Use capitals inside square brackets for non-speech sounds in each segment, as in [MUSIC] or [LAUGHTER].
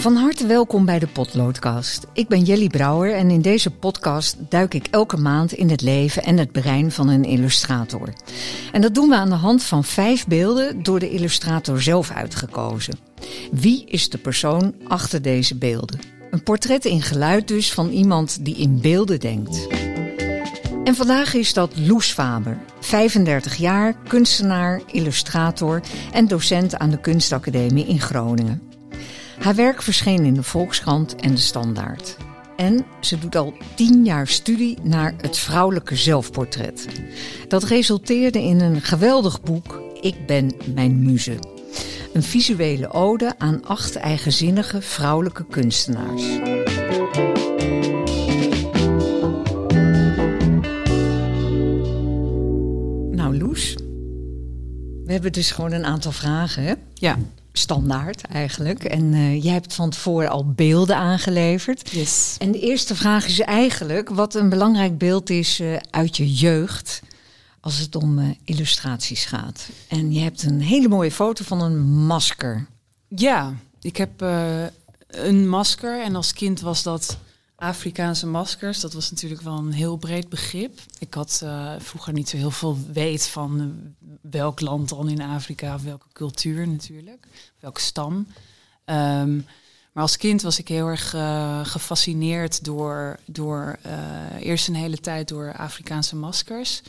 Van harte welkom bij de Potloodcast. Ik ben Jelly Brouwer en in deze podcast duik ik elke maand in het leven en het brein van een illustrator. En dat doen we aan de hand van vijf beelden door de illustrator zelf uitgekozen. Wie is de persoon achter deze beelden? Een portret in geluid dus van iemand die in beelden denkt. En vandaag is dat Loes Faber, 35 jaar, kunstenaar, illustrator en docent aan de Kunstacademie in Groningen. Haar werk verscheen in de Volkskrant en de Standaard. En ze doet al tien jaar studie naar het vrouwelijke zelfportret. Dat resulteerde in een geweldig boek, Ik ben mijn muze. Een visuele ode aan acht eigenzinnige vrouwelijke kunstenaars. Nou, Loes, we hebben dus gewoon een aantal vragen. Hè? Ja. Standaard eigenlijk. En uh, jij hebt van tevoren al beelden aangeleverd. Yes. En de eerste vraag is eigenlijk wat een belangrijk beeld is uh, uit je jeugd als het om uh, illustraties gaat. En je hebt een hele mooie foto van een masker. Ja, ik heb een masker en als kind was dat Afrikaanse maskers, dat was natuurlijk wel een heel breed begrip. Ik had uh, vroeger niet zo heel veel weet van uh, welk land dan in Afrika, of welke cultuur natuurlijk, welke stam. Um, maar als kind was ik heel erg uh, gefascineerd door, door eerst een hele tijd door Afrikaanse maskers.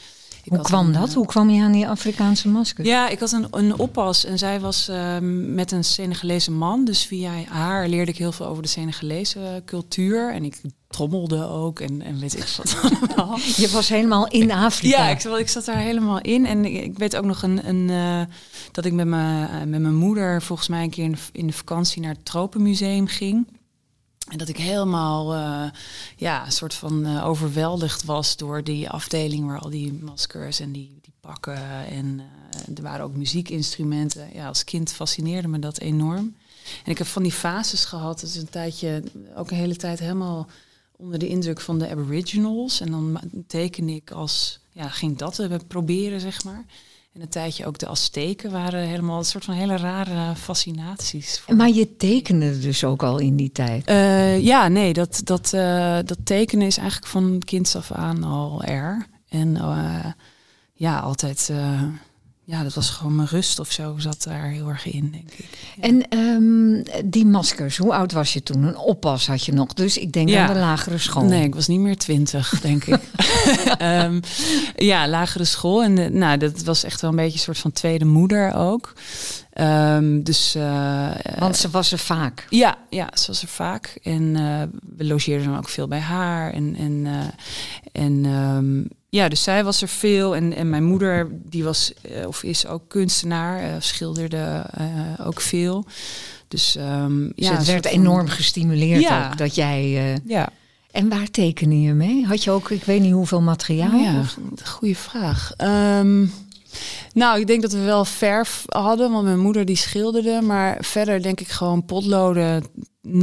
Ik Hoe kwam een, dat? Hoe kwam je aan die Afrikaanse masker? Ja, ik had een, een oppas en zij was uh, met een Senegalese man. Dus via haar leerde ik heel veel over de Senegalese cultuur. En ik trommelde ook en, en weet ik wat [LAUGHS] allemaal. Je was helemaal in Afrika? Ja, ik, ik zat daar helemaal in. En ik, ik weet ook nog een, een, uh, dat ik met, me, uh, met mijn moeder volgens mij een keer in de, in de vakantie naar het Tropenmuseum ging. En dat ik helemaal uh, ja, een soort van uh, overweldigd was door die afdeling waar al die maskers en die, die pakken en uh, er waren ook muziekinstrumenten. Ja, als kind fascineerde me dat enorm. En ik heb van die fases gehad, dus een tijdje, ook een hele tijd helemaal onder de indruk van de Aboriginals. En dan teken ik als, ja, ging dat proberen, zeg maar. En een tijdje ook de Azteken waren helemaal een soort van hele rare fascinaties. Maar je tekende dus ook al in die tijd? Uh, ja, nee, dat, dat, uh, dat tekenen is eigenlijk van kinds af aan al er. En uh, ja, altijd ja, dat was gewoon mijn rust of zo, zat daar heel erg in, denk ik. Ja. En um, die maskers, hoe oud was je toen? Een oppas had je nog, dus ik denk ja. aan de lagere school. Nee, ik was niet meer twintig, denk ik. um, [LAUGHS] [LAUGHS] ja, lagere school. En de, nou, dat was echt wel een beetje een soort van tweede moeder ook. Um, dus, uh, Want ze was er vaak. Ja, ja, ze was er vaak. En uh, we logeerden dan ook veel bij haar. En, en, uh, en um, ja, dus zij was er veel. En, en mijn moeder, die was of is ook kunstenaar, schilderde ook veel. Dus, um, dus ja, het werd enorm gestimuleerd ja. ook, dat jij... ja. En waar tekende je mee? Had je ook, ik weet niet hoeveel materiaal? Oh, ja, goede vraag. Um, nou, ik denk dat we wel verf hadden, want mijn moeder die schilderde. Maar verder denk ik gewoon potloden.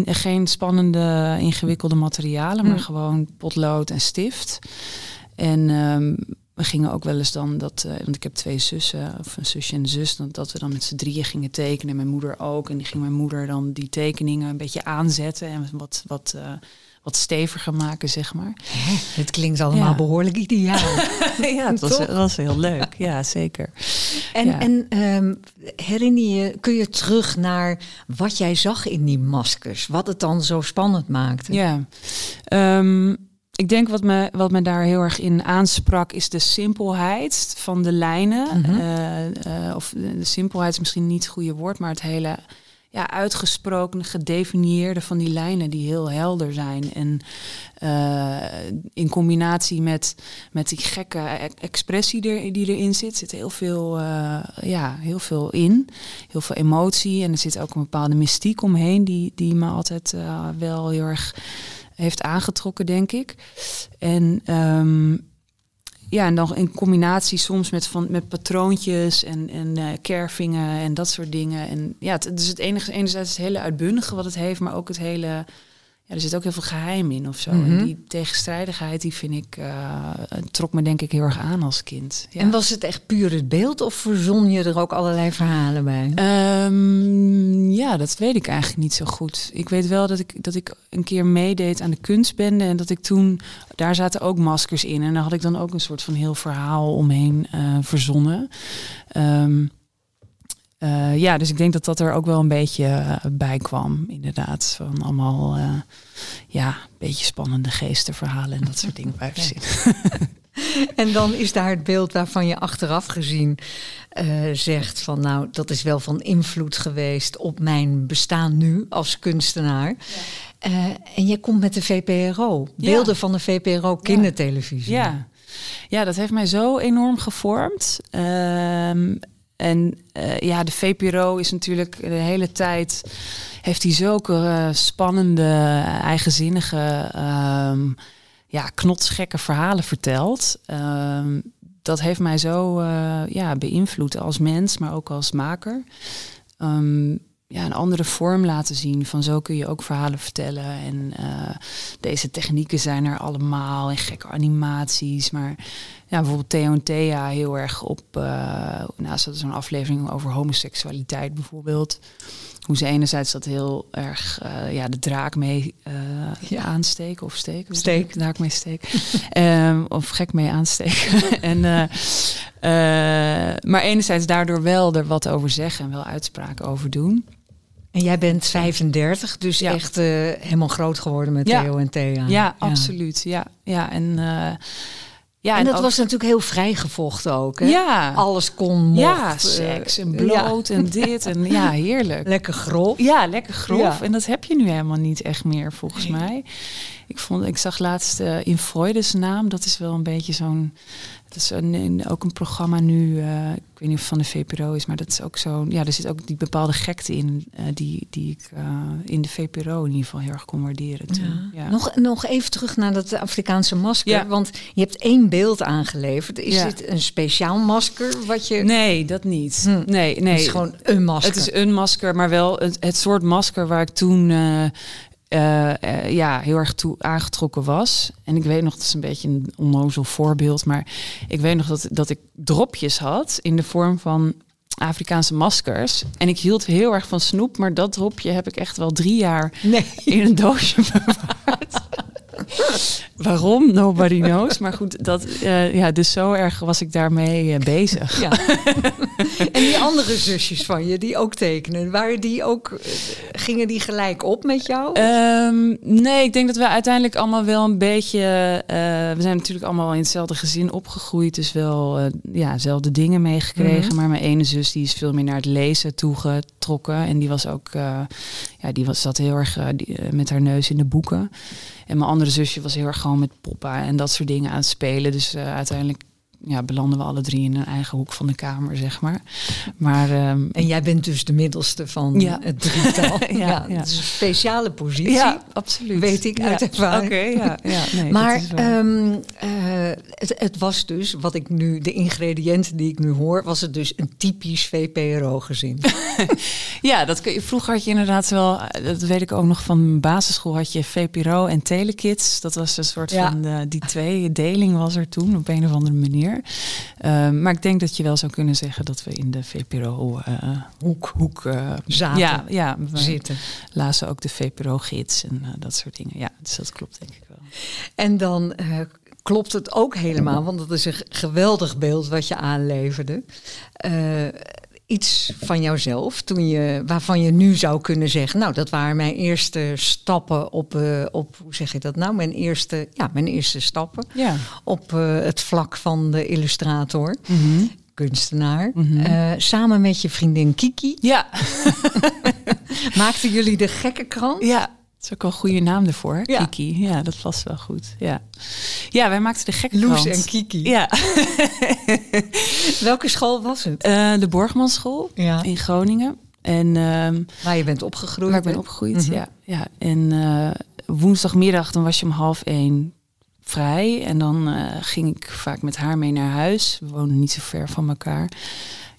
Geen spannende, ingewikkelde materialen, maar mm. gewoon potlood en stift. En um, we gingen ook wel eens dan dat, uh, want ik heb twee zussen, of een zusje en een zus, dat, dat we dan met z'n drieën gingen tekenen. Mijn moeder ook. En die ging mijn moeder dan die tekeningen een beetje aanzetten en wat, wat uh, wat steviger maken, zeg maar. Het klinkt allemaal ja. behoorlijk ideaal. [LAUGHS] ja, het was, dat was heel leuk. Ja, zeker. En, ja. en um, herinner je, kun je terug naar wat jij zag in die maskers? Wat het dan zo spannend maakte? Ja. Um, ik denk wat me, wat me daar heel erg in aansprak, is de simpelheid van de lijnen. Mm -hmm. uh, uh, of de simpelheid is misschien niet het goede woord, maar het hele ja, uitgesproken, gedefinieerde van die lijnen die heel helder zijn. En uh, in combinatie met, met die gekke expressie er, die erin zit, zit heel veel, uh, ja, heel veel in. Heel veel emotie. En er zit ook een bepaalde mystiek omheen, die, die me altijd uh, wel heel erg heeft aangetrokken, denk ik. En um, ja, en dan in combinatie soms met, van, met patroontjes en, en uh, kervingen en dat soort dingen. En ja, het, dus het enige, enerzijds het hele uitbundige wat het heeft, maar ook het hele ja, er zit ook heel veel geheim in of zo. En Mhm. die tegenstrijdigheid, die vind ik, eh, trok me denk ik heel erg aan als kind. Ja. En was het echt puur het beeld of verzon je er ook allerlei verhalen bij? Ehm, ja, dat weet ik eigenlijk niet zo goed. Ik weet wel dat ik, dat ik een keer meedeed aan de kunstbende en dat ik toen, daar zaten ook maskers in. En daar had ik dan ook een soort van heel verhaal omheen eh, verzonnen. Ehm, eh, ja, dus ik denk dat dat er ook wel een beetje eh, bij kwam, inderdaad. Van allemaal, eh, ja, een beetje spannende geestenverhalen en dat soort dingen bij verzinnen. [LAUGHS] [LAUGHS] En dan is daar het beeld waarvan je achteraf gezien zegt van nou, dat is wel van invloed geweest op mijn bestaan nu als kunstenaar. En jij komt met de VPRO, Ja. beelden van de VPRO kindertelevisie. Ja. ja, dat heeft mij zo enorm gevormd. En eh, ja, de VPRO is natuurlijk de hele tijd... heeft hij zulke eh, spannende, eigenzinnige... ehm, ja, knotsgekke verhalen verteld. Ehm, dat heeft mij zo eh, ja, beïnvloed als mens, maar ook als maker. Ehm, ja, een andere vorm laten zien. Van zo kun je ook verhalen vertellen. En eh, deze technieken zijn er allemaal. En gekke animaties. Maar ja, bijvoorbeeld Theo en Thea heel erg op... Uh, nou, ze hadden zo'n aflevering over homoseksualiteit bijvoorbeeld. Hoe ze enerzijds dat heel erg uh, ja, de draak mee ja. aansteken of steken. Steek. De draak mee steken. um, [LAUGHS] of gek mee aansteken. [LAUGHS] en, maar enerzijds daardoor wel er wat over zeggen en wel uitspraken over doen. En jij bent 35, dus ja. echt uh, helemaal groot geworden met ja. Theo en Thea. Ja, absoluut. Ja, ja en. Uh, ja, en, en dat ook... was natuurlijk heel vrijgevochten ook. Hè? Ja. Alles kon, mocht. Ja, seks en bloot en dit. En ja, heerlijk. Lekker grof. Ja, lekker grof. En dat heb je nu helemaal niet echt meer, volgens nee. mij. Ik, vond, ik zag laatst uh, in Freudes naam. Dat is wel een beetje zo'n... Dat is een, een, ook een programma nu, uh, ik weet niet of het van de VPRO is, maar dat is ook zo. Ja, er zit ook die bepaalde gekte in, uh, die, die ik uh, in de VPRO in ieder geval heel erg kon waarderen. Toen. Ja. Ja. Nog, nog even terug naar dat Afrikaanse masker, ja. want je hebt één beeld aangeleverd. Is dit een speciaal masker wat je. Nee, dat niet. Hm. Nee, nee. Het is gewoon een masker. Het is een masker, maar wel het, het soort masker waar ik toen uh, uh, ja, heel erg toe aangetrokken was. En ik weet nog, dat is een beetje een onnozel voorbeeld, maar ik weet nog dat, dat ik dropjes had in de vorm van Afrikaanse maskers. En ik hield heel erg van snoep, maar dat dropje heb ik echt wel drie jaar nee. in een doosje [LAUGHS] bewaard. [LAUGHS] Waarom? Nobody knows. Maar goed, dat, uh, ja, dus zo erg was ik daarmee uh, bezig. Ja. [LAUGHS] en die andere zusjes van je, die ook tekenen, waren die ook, uh, gingen die gelijk op met jou? Um, nee, ik denk dat we uiteindelijk allemaal wel een beetje, uh, we zijn natuurlijk allemaal in hetzelfde gezin opgegroeid, dus wel, ja, dezelfde dingen meegekregen. Mm -hmm. Maar mijn ene zus, die is veel meer naar het lezen toegetrokken. En die was ook, ja, die was, zat heel erg die, met haar neus in de boeken. En mijn andere zusje was heel erg gewoon met poppen en dat soort dingen aan het spelen. Dus uh, uiteindelijk ja, belanden we alle drie in een eigen hoek van de kamer, zeg maar. maar um, en jij bent dus de middelste van ja. het drietal. [LAUGHS] ja, ja, is een speciale positie. Ja, absoluut. Weet ik uit ervaring. Oké, okay, ja. ja nee, maar um, uh, het, het, was dus, wat ik nu, de ingrediënten die ik nu hoor, was het dus een typisch VPRO-gezin. [LAUGHS] ja, dat kun je, vroeger had je inderdaad wel, dat weet ik ook nog van mijn basisschool, had je VPRO en Telekids. Dat was een soort van, uh, die twee deling was er toen op een of andere manier. Uh, maar ik denk dat je wel zou kunnen zeggen dat we in de VPRO uh, hoek, uh, zaten. Ja, ja we zitten. Lazen ook de VPRO-gids en dat soort dingen. Ja, dus dat klopt denk ik wel. En dan klopt het ook helemaal, want dat is een geweldig beeld wat je aanleverde. Iets van jouzelf, toen je, waarvan je nu zou kunnen zeggen, nou, dat waren mijn eerste stappen op, uh, op hoe zeg je dat nou? Mijn eerste, ja, mijn eerste stappen ja. op uh, het vlak van de illustrator. Mm -hmm. Kunstenaar. Mm -hmm. uh, samen met je vriendin Kiki. Ja. [LAUGHS] Maakten jullie de gekke krant? Ja, dat is ook wel een goede naam ervoor. Ja. Kiki. Ja, dat past wel goed. Ja, ja wij maakten de gekke Loes en Kiki. Ja. [LAUGHS] Welke school was het? Uh, de Borgmanschool ja. in Groningen. En, uh, waar je bent opgegroeid. Waar ik ben opgegroeid, mm -hmm. ja. ja. En uh, woensdagmiddag, dan was je om half één vrij. En dan eh, ging ik vaak met haar mee naar huis. We woonden niet zo ver van elkaar.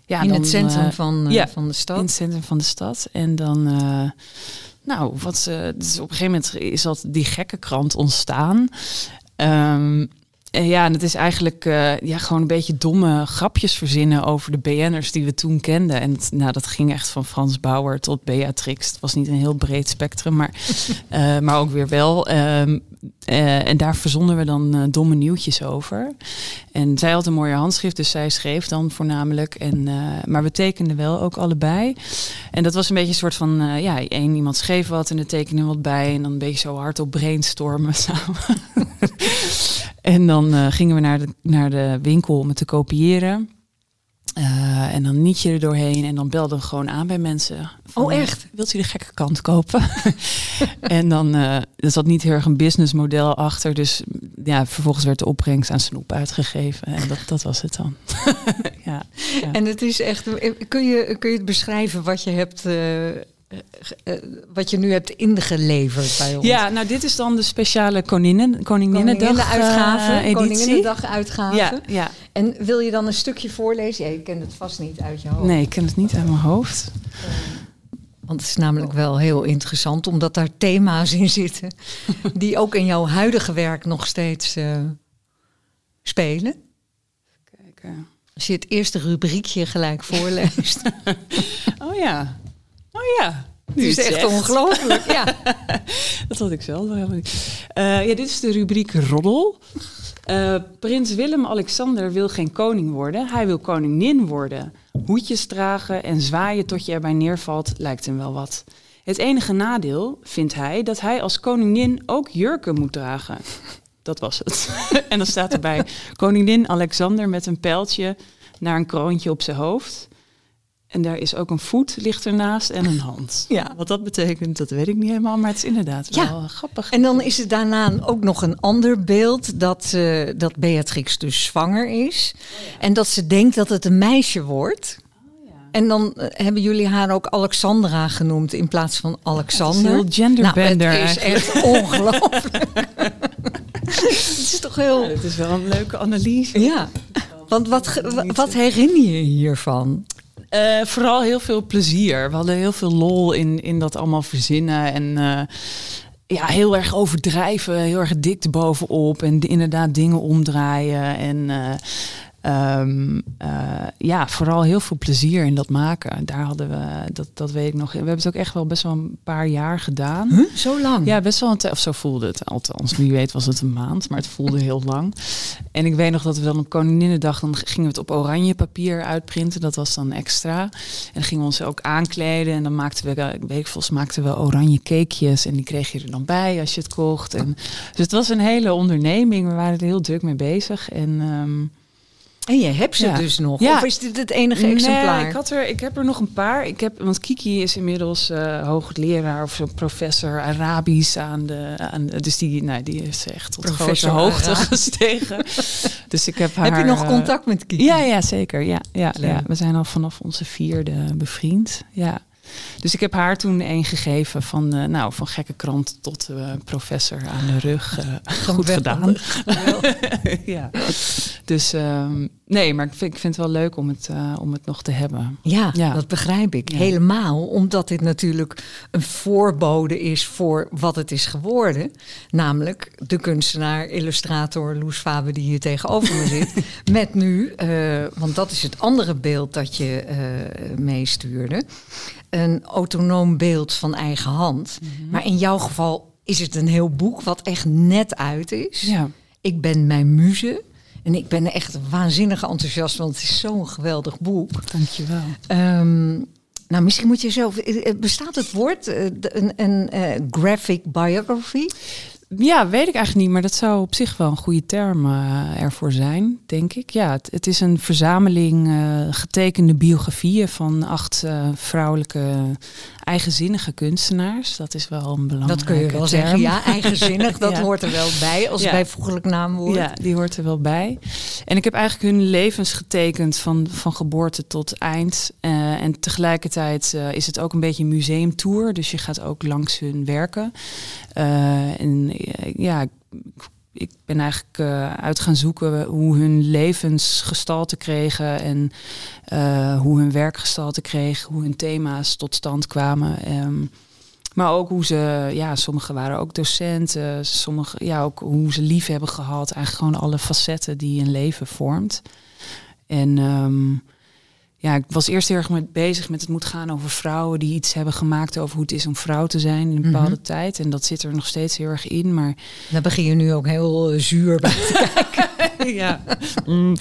Ja, in dan, het centrum van, ja, van de stad? in het centrum van de stad. En dan... nou, wat, dus op een gegeven moment is dat die gekke krant ontstaan. Um, ja, en het is eigenlijk uh, ja, gewoon een beetje domme grapjes verzinnen over de BN'ers die we toen kenden. En het, nou, dat ging echt van Frans Bauer tot Beatrix. Het was niet een heel breed spectrum, maar, uh, [LAUGHS] maar ook weer wel. Um, uh, en daar verzonden we dan domme nieuwtjes over. En zij had een mooie handschrift, dus zij schreef dan voornamelijk. En, maar we tekenden wel ook allebei. En dat was een beetje een soort van, ja, één iemand schreef wat en er tekende wat bij. En dan een beetje zo hard op brainstormen [LAUGHS] samen. En dan gingen we naar de, naar de winkel om het te kopiëren. Uh, en dan niet je er doorheen en dan belden we gewoon aan bij mensen. Van, oh echt? Wilt u de gekke kant kopen? [LAUGHS] en dan, uh, er zat niet heel erg een businessmodel achter. Dus ja, vervolgens werd de opbrengst aan snoep uitgegeven. En dat, dat was het dan. [LAUGHS] ja, ja, En het is echt, kun je, kun je het beschrijven wat je hebt uh, wat je nu hebt ingeleverd bij ons. Ja, nou dit is dan de speciale Koninginnen, Koninginnedag uitgave, uh, Koninginnedag uitgave. Ja, ja. En wil je dan een stukje voorlezen? Ja, je kent het vast niet uit je hoofd. Nee, ik ken het niet uit mijn hoofd. Want het is namelijk wel heel interessant, omdat daar thema's in zitten [LAUGHS] die ook in jouw huidige werk nog steeds uh, spelen. Kijken. Als je het eerste rubriekje gelijk voorleest. [LAUGHS] oh ja. Oh ja. Het is echt ongelooflijk. ja. [LAUGHS] dat had ik zelf nog helemaal niet. Uh, ja, dit is de rubriek Roddel. Uh, Prins Willem-Alexander wil geen koning worden. Hij wil koningin worden. Hoedjes dragen en zwaaien tot je erbij neervalt lijkt hem wel wat. Het enige nadeel vindt hij dat hij als koningin ook jurken moet dragen. Dat was het. [LAUGHS] en dan staat erbij koningin Alexander met een pijltje naar een kroontje op zijn hoofd. En daar is ook een voet ligt ernaast en een hand. [LAUGHS] Ja. Wat dat betekent, dat weet ik niet helemaal, maar het is inderdaad wel ja. grappig. En dan is er daarna ook nog een ander beeld dat, uh, dat Beatrix dus zwanger is. En dat ze denkt dat het een meisje wordt. Oh, en dan eh, hebben jullie haar ook Alexandra genoemd in plaats van Alexander. heel genderbender. Nou, het is echt [LAUGHS] ongelooflijk. het is toch heel... het is wel een leuke analyse. Ja, want wat, wat herinner je hiervan? Uh, vooral heel veel plezier. We hadden heel veel lol in, in dat allemaal verzinnen. En uh, ja, heel erg overdrijven, heel erg dik bovenop. En inderdaad dingen omdraaien. En uh, Um, uh, ja, vooral heel veel plezier in dat maken. Daar hadden we, dat, dat weet ik nog. We hebben het ook echt wel best wel een paar jaar gedaan. Huh? Zo lang? Ja, best wel een tijd. Of zo voelde het. Althans, wie weet was het een maand, maar het voelde heel lang. En ik weet nog dat we dan op Koninginnedag, dan gingen we het op oranje papier uitprinten. Dat was dan extra. En dan gingen we ons ook aankleden. En dan maakten we, ik weet volgens maakten we oranje cakejes. En die kreeg je er dan bij als je het kocht. En, dus het was een hele onderneming. We waren er heel druk mee bezig. En... Um, en je hebt ze dus nog? Ja. Of is dit het enige exemplaar? Nee, ik, had er, ik heb er nog een paar. Ik heb, want Kiki is inmiddels uh, hoogleraar of professor Arabisch aan de, aan Dus die, nou, die is echt tot grote hoogte [LAUGHS] gestegen. dus ik heb haar... Heb je nog eh, contact met Kiki? Ja, ja zeker. Ja, ja, ja, we zijn al vanaf onze vierde bevriend. Ja. Dus ik heb haar toen een gegeven van, uh, nou, van gekke krant tot uh, professor aan de rug. Uh, goed gedaan. [LAUGHS] ja. Dus um, nee, maar ik vind, ik vind het wel leuk om het, om het nog te hebben. Ja, ja. dat begrijp ik. Ja. Helemaal, omdat dit natuurlijk een voorbode is voor wat het is geworden. Namelijk de kunstenaar, illustrator Loes Faber die hier tegenover me zit. [LAUGHS] met nu, want dat is het andere beeld dat je meestuurde een autonoom beeld van eigen hand. Mhm. Maar in jouw geval is het een heel boek wat echt net uit is. Ja. Ik ben mijn muze. En ik ben echt waanzinnig enthousiast, want het is zo'n geweldig boek. Dankjewel. Um, nou, misschien moet je zelf. Bestaat het woord uh, een, een uh, graphic biography? Ja, weet ik eigenlijk niet, maar dat zou op zich wel een goede term uh, ervoor zijn, denk ik. Ja, het, het is een verzameling uh, getekende biografieën van acht uh, vrouwelijke eigenzinnige kunstenaars. Dat is wel een belangrijke Dat kun je wel zeggen, ja, eigenzinnig, [LAUGHS] dat hoort er wel bij als ja. bijvoeglijk naamwoord. Ja, die hoort er wel bij. En ik heb eigenlijk hun levens getekend van, van geboorte tot eind. en tegelijkertijd is het ook een beetje een museumtour, dus je gaat ook langs hun werken. en ja, ik ben eigenlijk uh, uit gaan zoeken hoe hun levensgestalte kregen en uh, hoe hun werkgestalte kreeg, hoe hun thema's tot stand kwamen. Um, maar ook hoe ze, ja, sommigen waren ook docenten, sommigen, ja, ook hoe ze lief hebben gehad. Eigenlijk gewoon alle facetten die een leven vormt. En um, ja, ik was eerst heel erg met bezig met het moet gaan over vrouwen die iets hebben gemaakt over hoe het is om vrouw te zijn in een bepaalde mhm. tijd. En dat zit er nog steeds heel erg in. Maar dan begin je nu ook heel uh, zuur bij te kijken. [LAUGHS] ja, mm.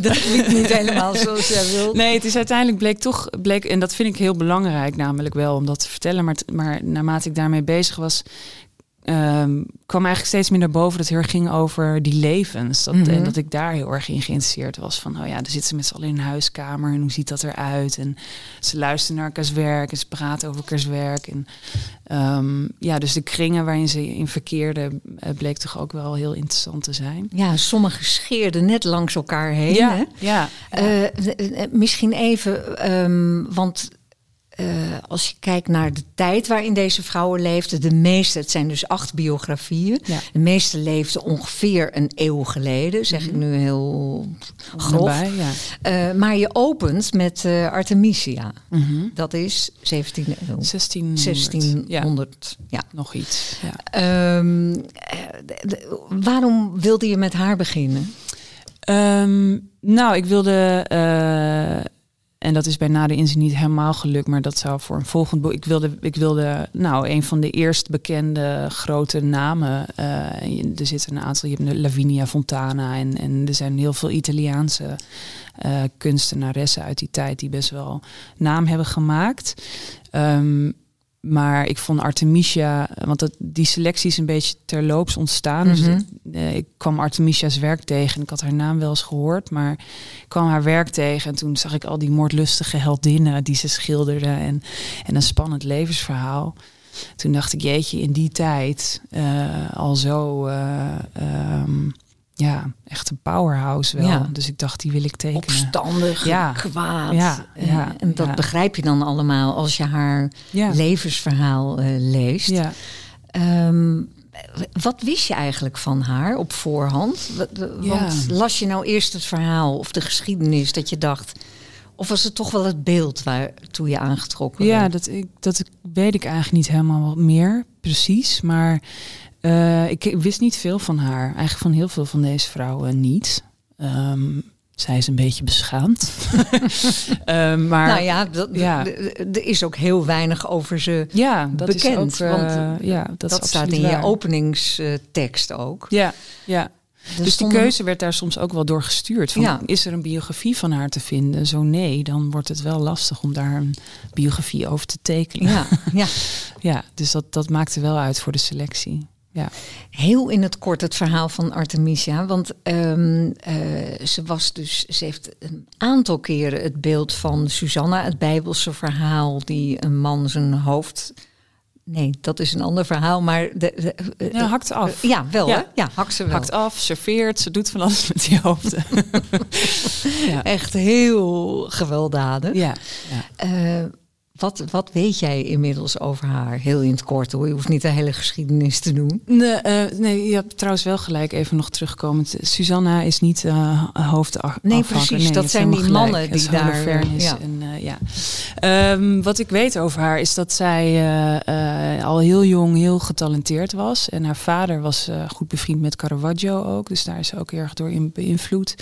dat, niet helemaal zoals jij wilt. Nee, het is uiteindelijk bleek toch bleek en dat vind ik heel belangrijk, namelijk wel om dat te vertellen. Maar, maar naarmate ik daarmee bezig was, um, kwam eigenlijk steeds meer naar boven dat het heel erg ging over die levens. Dat, En mhm. dat ik daar heel erg in geïnteresseerd was. Van, oh ja, dan zitten ze met z'n allen in een huiskamer en hoe ziet dat eruit? En ze luisteren naar elkaars werk en ze praten over elkaars werk. En um, ja, dus de kringen waarin ze in verkeerden uh, bleek toch ook wel heel interessant te zijn. Ja, sommige scheerden net langs elkaar heen. Ja, hè? ja. Uh, misschien even, um, want uh, als je kijkt naar de tijd waarin deze vrouwen leefden, de meeste, het zijn dus acht biografieën. Ja. De meeste leefden ongeveer een eeuw geleden, zeg ik mhm. nu heel grof. Erbij, ja. uh, maar je opent met uh, Artemisia. Mm -hmm. Dat is 17e eeuw. 1600. 1600 ja. ja. Nog iets. Ja. Um, waarom wilde je met haar beginnen? Um, nou, ik wilde en dat is bij nader inzien niet helemaal gelukt, maar dat zou voor een volgend boek. Ik wilde, ik wilde nou, een van de eerst bekende grote namen. Uh, er zitten een aantal, je hebt Lavinia Fontana en, en er zijn heel veel Italiaanse uh, kunstenaressen uit die tijd die best wel naam hebben gemaakt. Um, maar ik vond Artemisia, want dat, die selectie is een beetje terloops ontstaan. Dus mhm. eh, ik kwam Artemisia's werk tegen en ik had haar naam wel eens gehoord. Maar ik kwam haar werk tegen en toen zag ik al die moordlustige heldinnen die ze schilderde. En, en een spannend levensverhaal. Toen dacht ik, jeetje, in die tijd uh, al zo... Uh, ja, echt een powerhouse wel. Ja. Dus ik dacht, die wil ik tekenen. Opstandig, ja. kwaad. Ja, ja, en dat begrijp je dan allemaal als je haar levensverhaal uh, leest. Ja. Um, wat wist je eigenlijk van haar op voorhand? Want las je nou eerst het verhaal of de geschiedenis dat je dacht... Of was het toch wel het beeld waar toen je aangetrokken Ja, dat, ik, dat weet ik eigenlijk niet helemaal meer precies. Maar uh, ik, wist niet veel van haar. Eigenlijk van heel veel van deze vrouwen niet. Um, zij is een beetje beschaamd. uh, [LAUGHS] maar nou ja, dat, ja, er is ook heel weinig over ze ja, dat bekend. Is ook, uh, want ja, dat, dat staat in je openingstekst ook. Ja, ja. Dus die keuze werd daar soms ook wel door gestuurd. Van, ja. Is er een biografie van haar te vinden? Zo nee, dan wordt het wel lastig om daar een biografie over te tekenen. Ja, ja. [LAUGHS] ja dus dat, dat maakte wel uit voor de selectie. Ja. Heel in het kort het verhaal van Artemisia. Want um, uh, ze was dus, ze heeft een aantal keren het beeld van Susanna, het Bijbelse verhaal, die een man zijn hoofd. Nee, dat is een ander verhaal, maar de, de uh, ja, hakt af. Uh, ja, wel ja. hè? Ja, hakt ze wel. Hakt af, serveert, ze doet van alles met die hoofden. [LAUGHS] ja. Echt heel gewelddadig. Ja. ja. Wat, wat weet jij inmiddels over haar? Heel in het kort hoor. Je hoeft niet de hele geschiedenis te doen. Nee, uh, nee je hebt trouwens wel gelijk even nog terugkomend. Susanna is niet uh, hoofdafhanger. Nee, precies. Nee, dat zijn die gelijk. mannen die daar... Fairness ja. En, uh, ja. Um, wat ik weet over haar is dat zij al heel jong heel getalenteerd was. En haar vader was goed bevriend met Caravaggio ook. Dus daar is ze ook erg door in beïnvloed.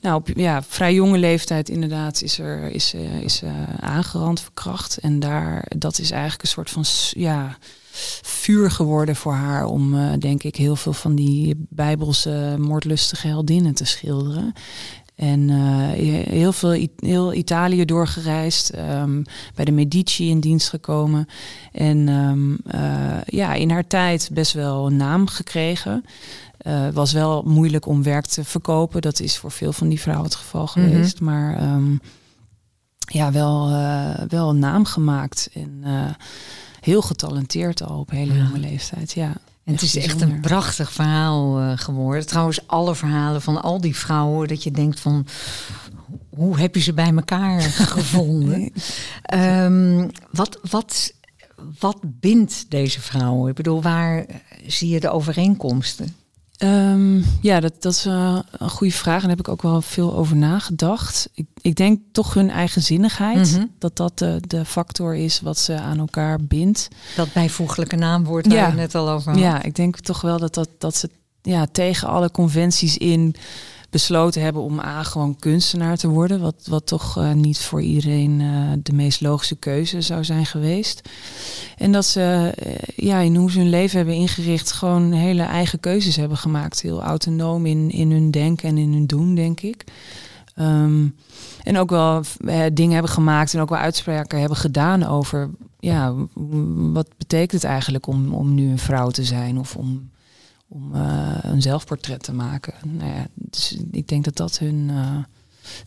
Nou, op ja, vrij jonge leeftijd inderdaad is er is, uh, is uh, aangerand, verkracht. En daar, dat is eigenlijk een soort van ja, vuur geworden voor haar om, uh, denk ik, heel veel van die bijbelse moordlustige heldinnen te schilderen. En heel veel heel Italië doorgereisd, um, bij de Medici in dienst gekomen. En um, ja, in haar tijd best wel een naam gekregen. Uh, was wel moeilijk om werk te verkopen. Dat is voor veel van die vrouwen het geval mhm. geweest. Maar um, ja, wel, wel een naam gemaakt. En heel getalenteerd al op hele jonge leeftijd. Ja. En het is echt een prachtig verhaal geworden. Trouwens, alle verhalen van al die vrouwen, dat je denkt van hoe heb je ze bij elkaar [LAUGHS] gevonden? um, wat, wat, wat bindt deze vrouwen? Ik bedoel, waar zie je de overeenkomsten? Ehm, ja, dat, dat is uh, een goede vraag. En daar heb ik ook wel veel over nagedacht. Ik, ik denk toch hun eigenzinnigheid. Mm Dat dat de, de factor is wat ze aan elkaar bindt. Dat bijvoeglijke naamwoord waar ja. we net al over Ja, ik denk toch wel dat, dat, dat ze ja, tegen alle conventies in besloten hebben om A, gewoon kunstenaar te worden. Wat, wat toch uh, niet voor iedereen uh, de meest logische keuze zou zijn geweest. En dat ze uh, ja, in hoe ze hun leven hebben ingericht, gewoon hele eigen keuzes hebben gemaakt. Heel autonoom in, in hun denken en in hun doen, denk ik. Um, en ook wel dingen hebben gemaakt en ook wel uitspraken hebben gedaan over ja, wat betekent het eigenlijk om, om nu een vrouw te zijn of om om uh, een zelfportret te maken. Nou ja, dus ik denk dat dat hun, uh,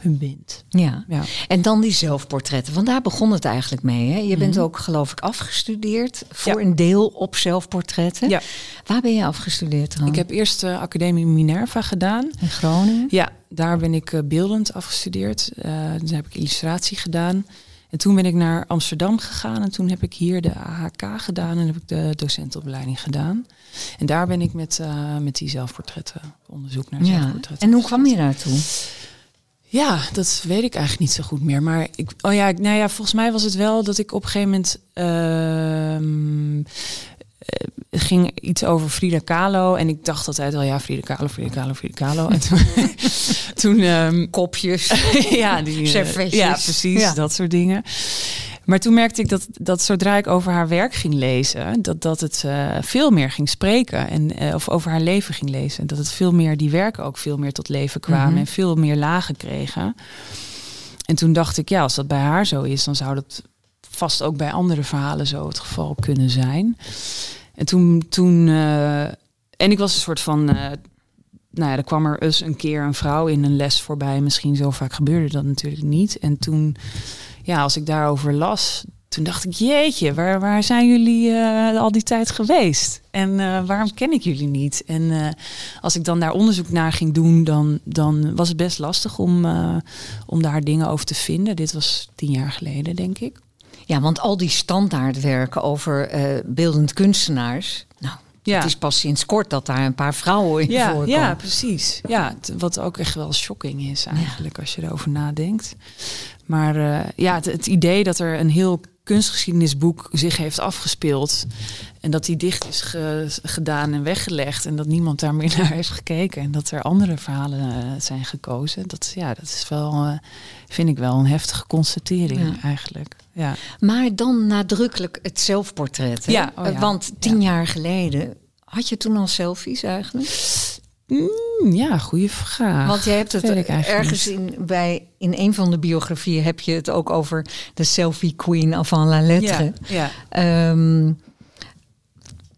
hun bindt. Ja. ja, en dan die zelfportretten. Want daar begon het eigenlijk mee. Hè? Je bent -hmm. ook, geloof ik, afgestudeerd voor ja. een deel op zelfportretten. Ja. Waar ben je afgestudeerd dan? Ik heb eerst de Academie Minerva gedaan. In Groningen? Ja, daar ben ik beeldend afgestudeerd. dan heb ik illustratie gedaan. En toen ben ik naar Amsterdam gegaan en toen heb ik hier de AHK gedaan en heb ik de docentenopleiding gedaan. En daar ben ik met, uh, met die zelfportretten, onderzoek naar zelfportretten. En hoe kwam je daartoe? Ja, dat weet ik eigenlijk niet zo goed meer. Maar ik, oh ja, nou ja, volgens mij was het wel dat ik op een gegeven moment. Uh, het ging iets over Frida Kahlo. En ik dacht altijd al, ja, Frida Kahlo, Frida Kahlo, Frida Kahlo. En toen... [LAUGHS] toen um, Kopjes. [LAUGHS] ja, die, ja, precies, ja. dat soort dingen. Maar toen merkte ik dat, dat zodra ik over haar werk ging lezen, dat, dat het uh, veel meer ging spreken. En, uh, of over haar leven ging lezen. Dat het veel meer, die werken ook veel meer tot leven kwamen mm -hmm. en veel meer lagen kregen. En toen dacht ik, ja, als dat bij haar zo is, dan zou dat vast ook bij andere verhalen zo het geval kunnen zijn. En toen, toen uh, en ik was een soort van, uh, nou ja, er kwam er eens een keer een vrouw in een les voorbij. Misschien zo vaak gebeurde dat natuurlijk niet. En toen, ja, als ik daarover las, toen dacht ik, jeetje, waar, waar zijn jullie uh, al die tijd geweest? En waarom ken ik jullie niet? En als ik dan daar onderzoek naar ging doen, dan, dan was het best lastig om, om daar dingen over te vinden. Dit was tien jaar geleden, denk ik. Ja, want al die standaardwerken over uh, beeldend kunstenaars. Nou, ja. het is pas sinds kort dat daar een paar vrouwen in ja, voorkomen. Ja, precies. Ja, wat ook echt wel shocking is eigenlijk ja. als je erover nadenkt. Maar uh, ja, het, het, idee dat er een heel kunstgeschiedenisboek zich heeft afgespeeld. En dat die dicht is ge gedaan en weggelegd. En dat niemand daar meer [LAUGHS] naar heeft gekeken. En dat er andere verhalen uh, zijn gekozen. Dat, ja, dat is wel, uh, vind ik wel een heftige constatering ja. eigenlijk. Ja. Maar dan nadrukkelijk het zelfportret. Hè? Ja, oh ja. Want tien jaar geleden, had je toen al selfies eigenlijk? Mm, ja, goede vraag. Want jij hebt het ergens in, bij, in een van de biografieën heb je het ook over de selfie queen avant la lettre. Ja, ja. Um,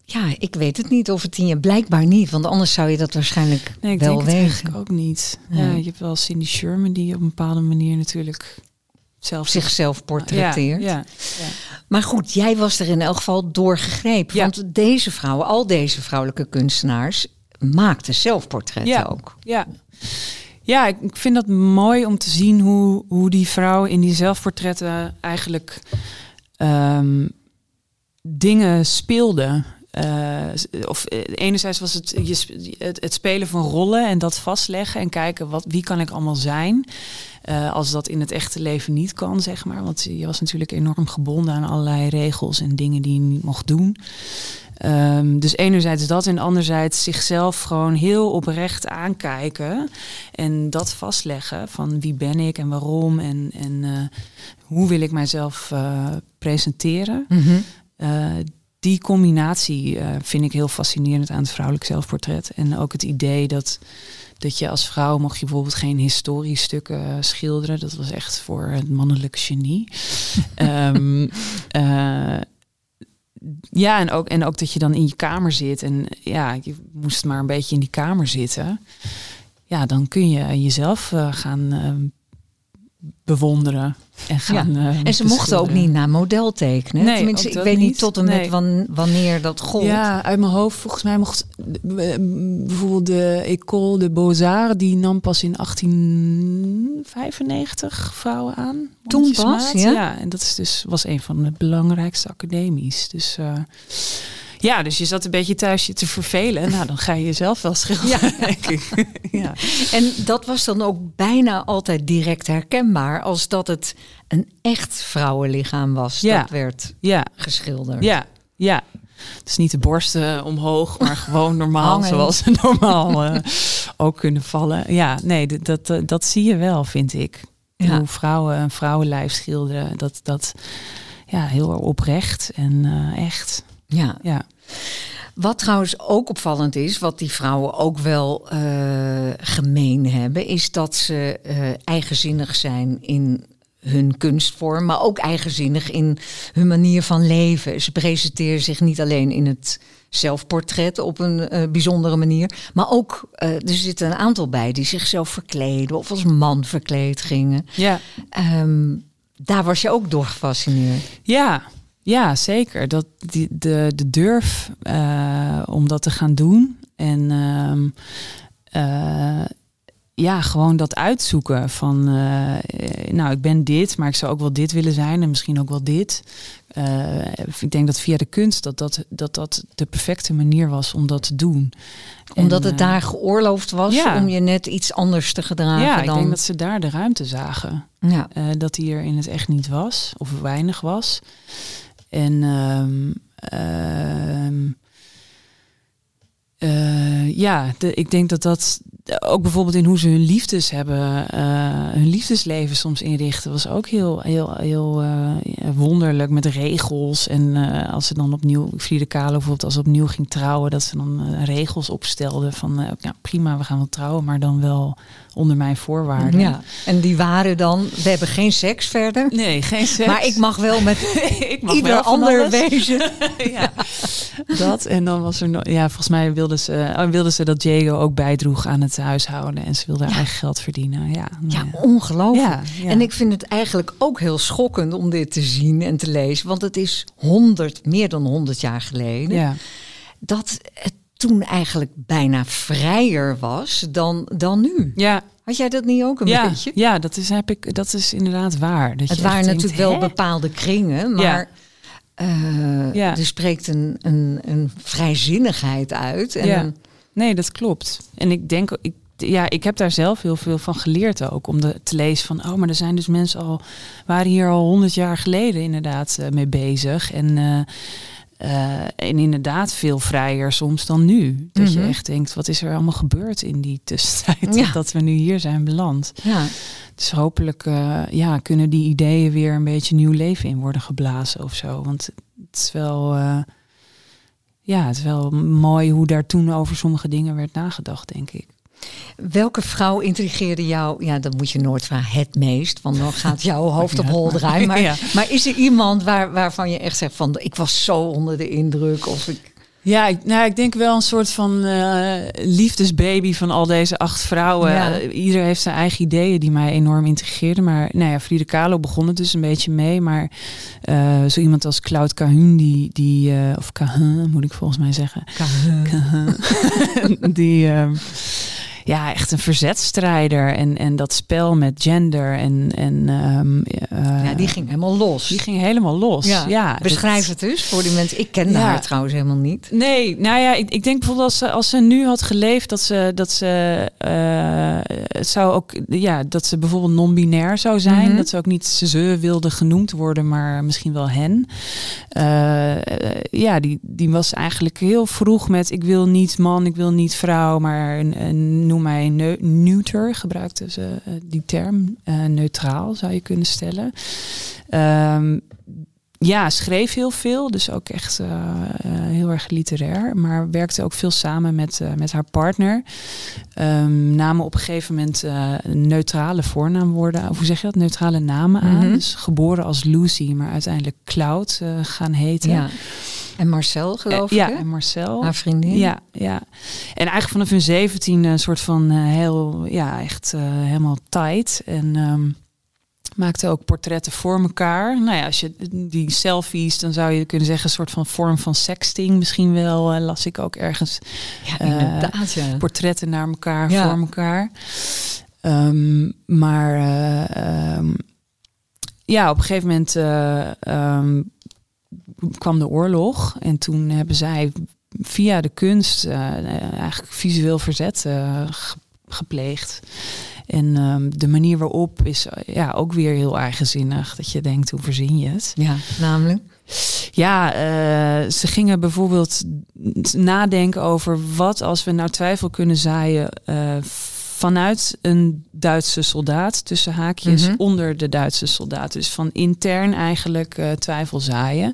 ja, ik weet het niet of het in je blijkbaar niet, want anders zou je dat waarschijnlijk nee, ik wel denk weten. Het eigenlijk ook niet. Ja. ja, je hebt wel Cindy Sherman die op een bepaalde manier natuurlijk zelf zichzelf portretteert. Ja, ja, ja. Maar goed, jij was er in elk geval door gegrepen. Want deze vrouwen, al deze vrouwelijke kunstenaars, maakten zelfportretten ja, ook. Ja. Ja, ik vind dat mooi om te zien hoe, hoe die vrouwen in die zelfportretten eigenlijk um, dingen speelden. Uh, of enerzijds was het, je, het, het spelen van rollen en dat vastleggen en kijken wat, wie kan ik allemaal zijn. Uh, als dat in het echte leven niet kan, zeg maar. Want je was natuurlijk enorm gebonden aan allerlei regels en dingen die je niet mocht doen. Um, dus enerzijds dat en anderzijds zichzelf gewoon heel oprecht aankijken en dat vastleggen van wie ben ik en waarom en, en uh, hoe wil ik mijzelf uh, presenteren. Mhm. Mm -hmm. die combinatie vind ik heel fascinerend aan het vrouwelijk zelfportret en ook het idee dat dat je als vrouw mocht je bijvoorbeeld geen historiestukken schilderen. Dat was echt voor het mannelijke genie. um, [LAUGHS] uh, ja, en ook, en ook dat je dan in je kamer zit. En ja, je moest maar een beetje in die kamer zitten. Ja, dan kun je jezelf uh, gaan bewonderen. En, gaan, ja. en ze mochten ook niet naar model tekenen. Nee, Tenminste, ik weet niet, niet tot en met nee. wanneer dat gold. Ja, uit mijn hoofd, volgens mij mocht bijvoorbeeld de École de Beaux-Arts, die nam pas in 1895 vrouwen aan. Toen pas, ja? ja. En dat is dus, was een van de belangrijkste academies. Dus uh, Ja, dus je zat een beetje thuis je te vervelen. Nou, dan ga je jezelf wel schilderen, ja. [LAUGHS] denk ik. [LAUGHS] ja. En dat was dan ook bijna altijd direct herkenbaar als dat het een echt vrouwenlichaam was ja. dat werd ja. geschilderd. Ja, ja. Dus niet de borsten omhoog, maar [LAUGHS] gewoon normaal, zoals ze normaal uh, ook kunnen vallen. Ja, nee, dat, dat, dat zie je wel, vind ik. Ja. Hoe vrouwen een vrouwenlijf schilderen, dat, dat ja, heel oprecht en uh, echt. Ja. ja. Wat trouwens ook opvallend is, wat die vrouwen ook wel uh, gemeen hebben, is dat ze uh, eigenzinnig zijn in hun kunstvorm, maar ook eigenzinnig in hun manier van leven. Ze presenteren zich niet alleen in het zelfportret op een uh, bijzondere manier, maar ook er zitten een aantal bij die zichzelf verkleden of als man verkleed gingen. Ja. Um, daar was je ook door gefascineerd. Ja, ja, zeker. Dat die, de, de durf uh, om dat te gaan doen. En um, uh, ja, gewoon dat uitzoeken van, uh, nou, ik ben dit, maar ik zou ook wel dit willen zijn en misschien ook wel dit. Uh, ik denk dat via de kunst dat dat, dat dat de perfecte manier was om dat te doen. Omdat het daar geoorloofd was ja. om je net iets anders te gedragen. Ja, dan... ik denk dat ze daar de ruimte zagen. Ja. Uh, dat die er in het echt niet was of weinig was. En um, uh, ja, de, ik denk dat dat ook bijvoorbeeld in hoe ze hun liefdes hebben, uh, hun liefdesleven soms inrichten, was ook heel, heel, heel uh, wonderlijk met regels. En als ze dan opnieuw, Frida Kahlo bijvoorbeeld, als ze opnieuw ging trouwen, dat ze dan regels opstelden van, ja, prima, we gaan wel trouwen, maar dan wel onder mijn voorwaarden. Ja, en die waren dan, we hebben geen seks verder. Nee, geen seks. Maar ik mag wel met [LAUGHS] ik mag ieder wel ander wezen. [LAUGHS] ja, dat. En dan was er nog, ja, volgens mij wilden ze, oh, wilden ze dat Diego ook bijdroeg aan het huishouden. En ze wilde ja. eigen geld verdienen. Ja, ja, ja. ongelooflijk. Ja, en ik vind het eigenlijk ook heel schokkend om dit te zien en te lezen. Want het is honderd, meer dan honderd jaar geleden. Ja. Dat het toen eigenlijk bijna vrijer was dan, dan nu. Ja. Had jij dat niet ook een ja, beetje? Ja, dat is, heb ik, dat is inderdaad waar. Dat het waren natuurlijk wel bepaalde kringen, maar uh, ja. er spreekt een, een, een vrijzinnigheid uit. En ja. Nee, dat klopt. En ik denk, ik, ja, ik heb daar zelf heel veel van geleerd ook. Om de, te lezen van, oh, maar er zijn dus mensen al, waren hier al honderd jaar geleden inderdaad uh, mee bezig. En uh, uh, en inderdaad veel vrijer soms dan nu. Dat mm -hmm. je echt denkt, wat is er allemaal gebeurd in die tussentijd ja. [LAUGHS] dat we nu hier zijn beland. Ja. Dus hopelijk uh, ja, kunnen die ideeën weer een beetje nieuw leven in worden geblazen of zo. Want het is wel, uh, ja, het is wel mooi hoe daar toen over sommige dingen werd nagedacht, denk ik. Welke vrouw intrigeerde jou? Ja, dat moet je nooit vragen. Het meest, want dan gaat jouw [LAUGHS] hoofd op hol draaien. Maar, [LAUGHS] ja. maar is er iemand waar, waarvan je echt zegt van, ik was zo onder de indruk of ik. Ja, ik, nou, ik denk wel een soort van uh, liefdesbaby van al deze acht vrouwen. Ja. Uh, ieder heeft zijn eigen ideeën die mij enorm intrigeerden. Maar nou ja, Frida Kahlo begon het dus een beetje mee. Maar uh, zo iemand als Claude Cahun, die, die of Cahun moet ik volgens mij zeggen. Cahun. Cahun. [LAUGHS] die ja, echt een verzetstrijder. En, en dat spel met gender en. en um, uh, ja, die ging helemaal los. Die ging helemaal los. Ja. ja Beschrijf het dus voor die mensen. Ik ken ja. haar trouwens helemaal niet. Nee, nou ja, ik, ik denk bijvoorbeeld als ze, als ze nu had geleefd, dat ze, dat ze uh, het zou ook, ja, dat ze bijvoorbeeld non-binair zou zijn. Mm -hmm. Dat ze ook niet ze wilde genoemd worden, maar misschien wel hen. Uh, ja, die, die was eigenlijk heel vroeg met: ik wil niet man, ik wil niet vrouw, maar een, een noem mij ne neuter, gebruikte ze uh, die term. Uh, neutraal zou je kunnen stellen. Um, ja, schreef heel veel, dus ook echt uh, heel erg literair. Maar werkte ook veel samen met, met haar partner. Um, namen op een gegeven moment neutrale voornaamwoorden, of hoe zeg je dat? Neutrale namen mm -hmm. aan. Dus geboren als Lucy, maar uiteindelijk Cloud gaan heten. Ja. En Marcel, geloof ik. Ja, en Marcel. Haar vriendin. Ja, ja. En eigenlijk vanaf hun 17 een soort van uh, heel, ja, echt uh, helemaal tight. En um, maakte ook portretten voor elkaar. Nou ja, als je die selfies, dan zou je kunnen zeggen, een soort van vorm van sexting misschien wel. Uh, las ik ook ergens. Ja, inderdaad. Ja. Portretten naar elkaar, ja. voor elkaar. Um, maar um, ja, op een gegeven moment um, kwam de oorlog en toen hebben zij via de kunst eigenlijk visueel verzet gepleegd. En ehm, de manier waarop is ja, ook weer heel eigenzinnig. Dat je denkt, hoe verzin je het? Ja, namelijk? Ja, uh, ze gingen bijvoorbeeld nadenken over wat als we nou twijfel kunnen zaaien uh, vanuit een Duitse soldaat, tussen haakjes, mhm. onder de Duitse soldaat. Dus van intern eigenlijk uh, twijfel zaaien.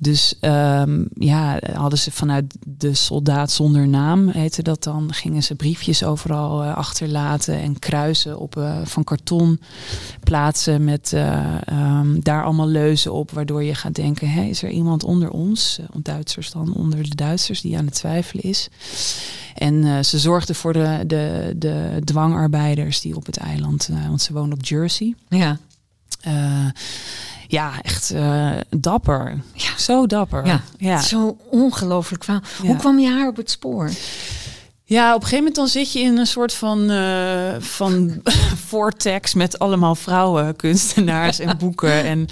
Dus um, ja, hadden ze vanuit de soldaat zonder naam, heette dat dan, gingen ze briefjes overal uh, achterlaten en kruisen op uh, van karton plaatsen met um, daar allemaal leuzen op, waardoor je gaat denken, hé, is er iemand onder ons, Duitsers dan, onder de Duitsers, die aan het twijfelen is. En ze zorgden voor de, de, de dwangarbeiders die op het eiland, uh, want ze woonden op Jersey. Ja. Uh, ja, echt dapper. Ja. Zo dapper. Ja, ja. zo ongelooflijk. Hoe kwam je haar op het spoor? Ja, op een gegeven moment dan zit je in een soort van, uh, van [LAUGHS] vortex met allemaal vrouwen, kunstenaars en boeken. [LAUGHS] En,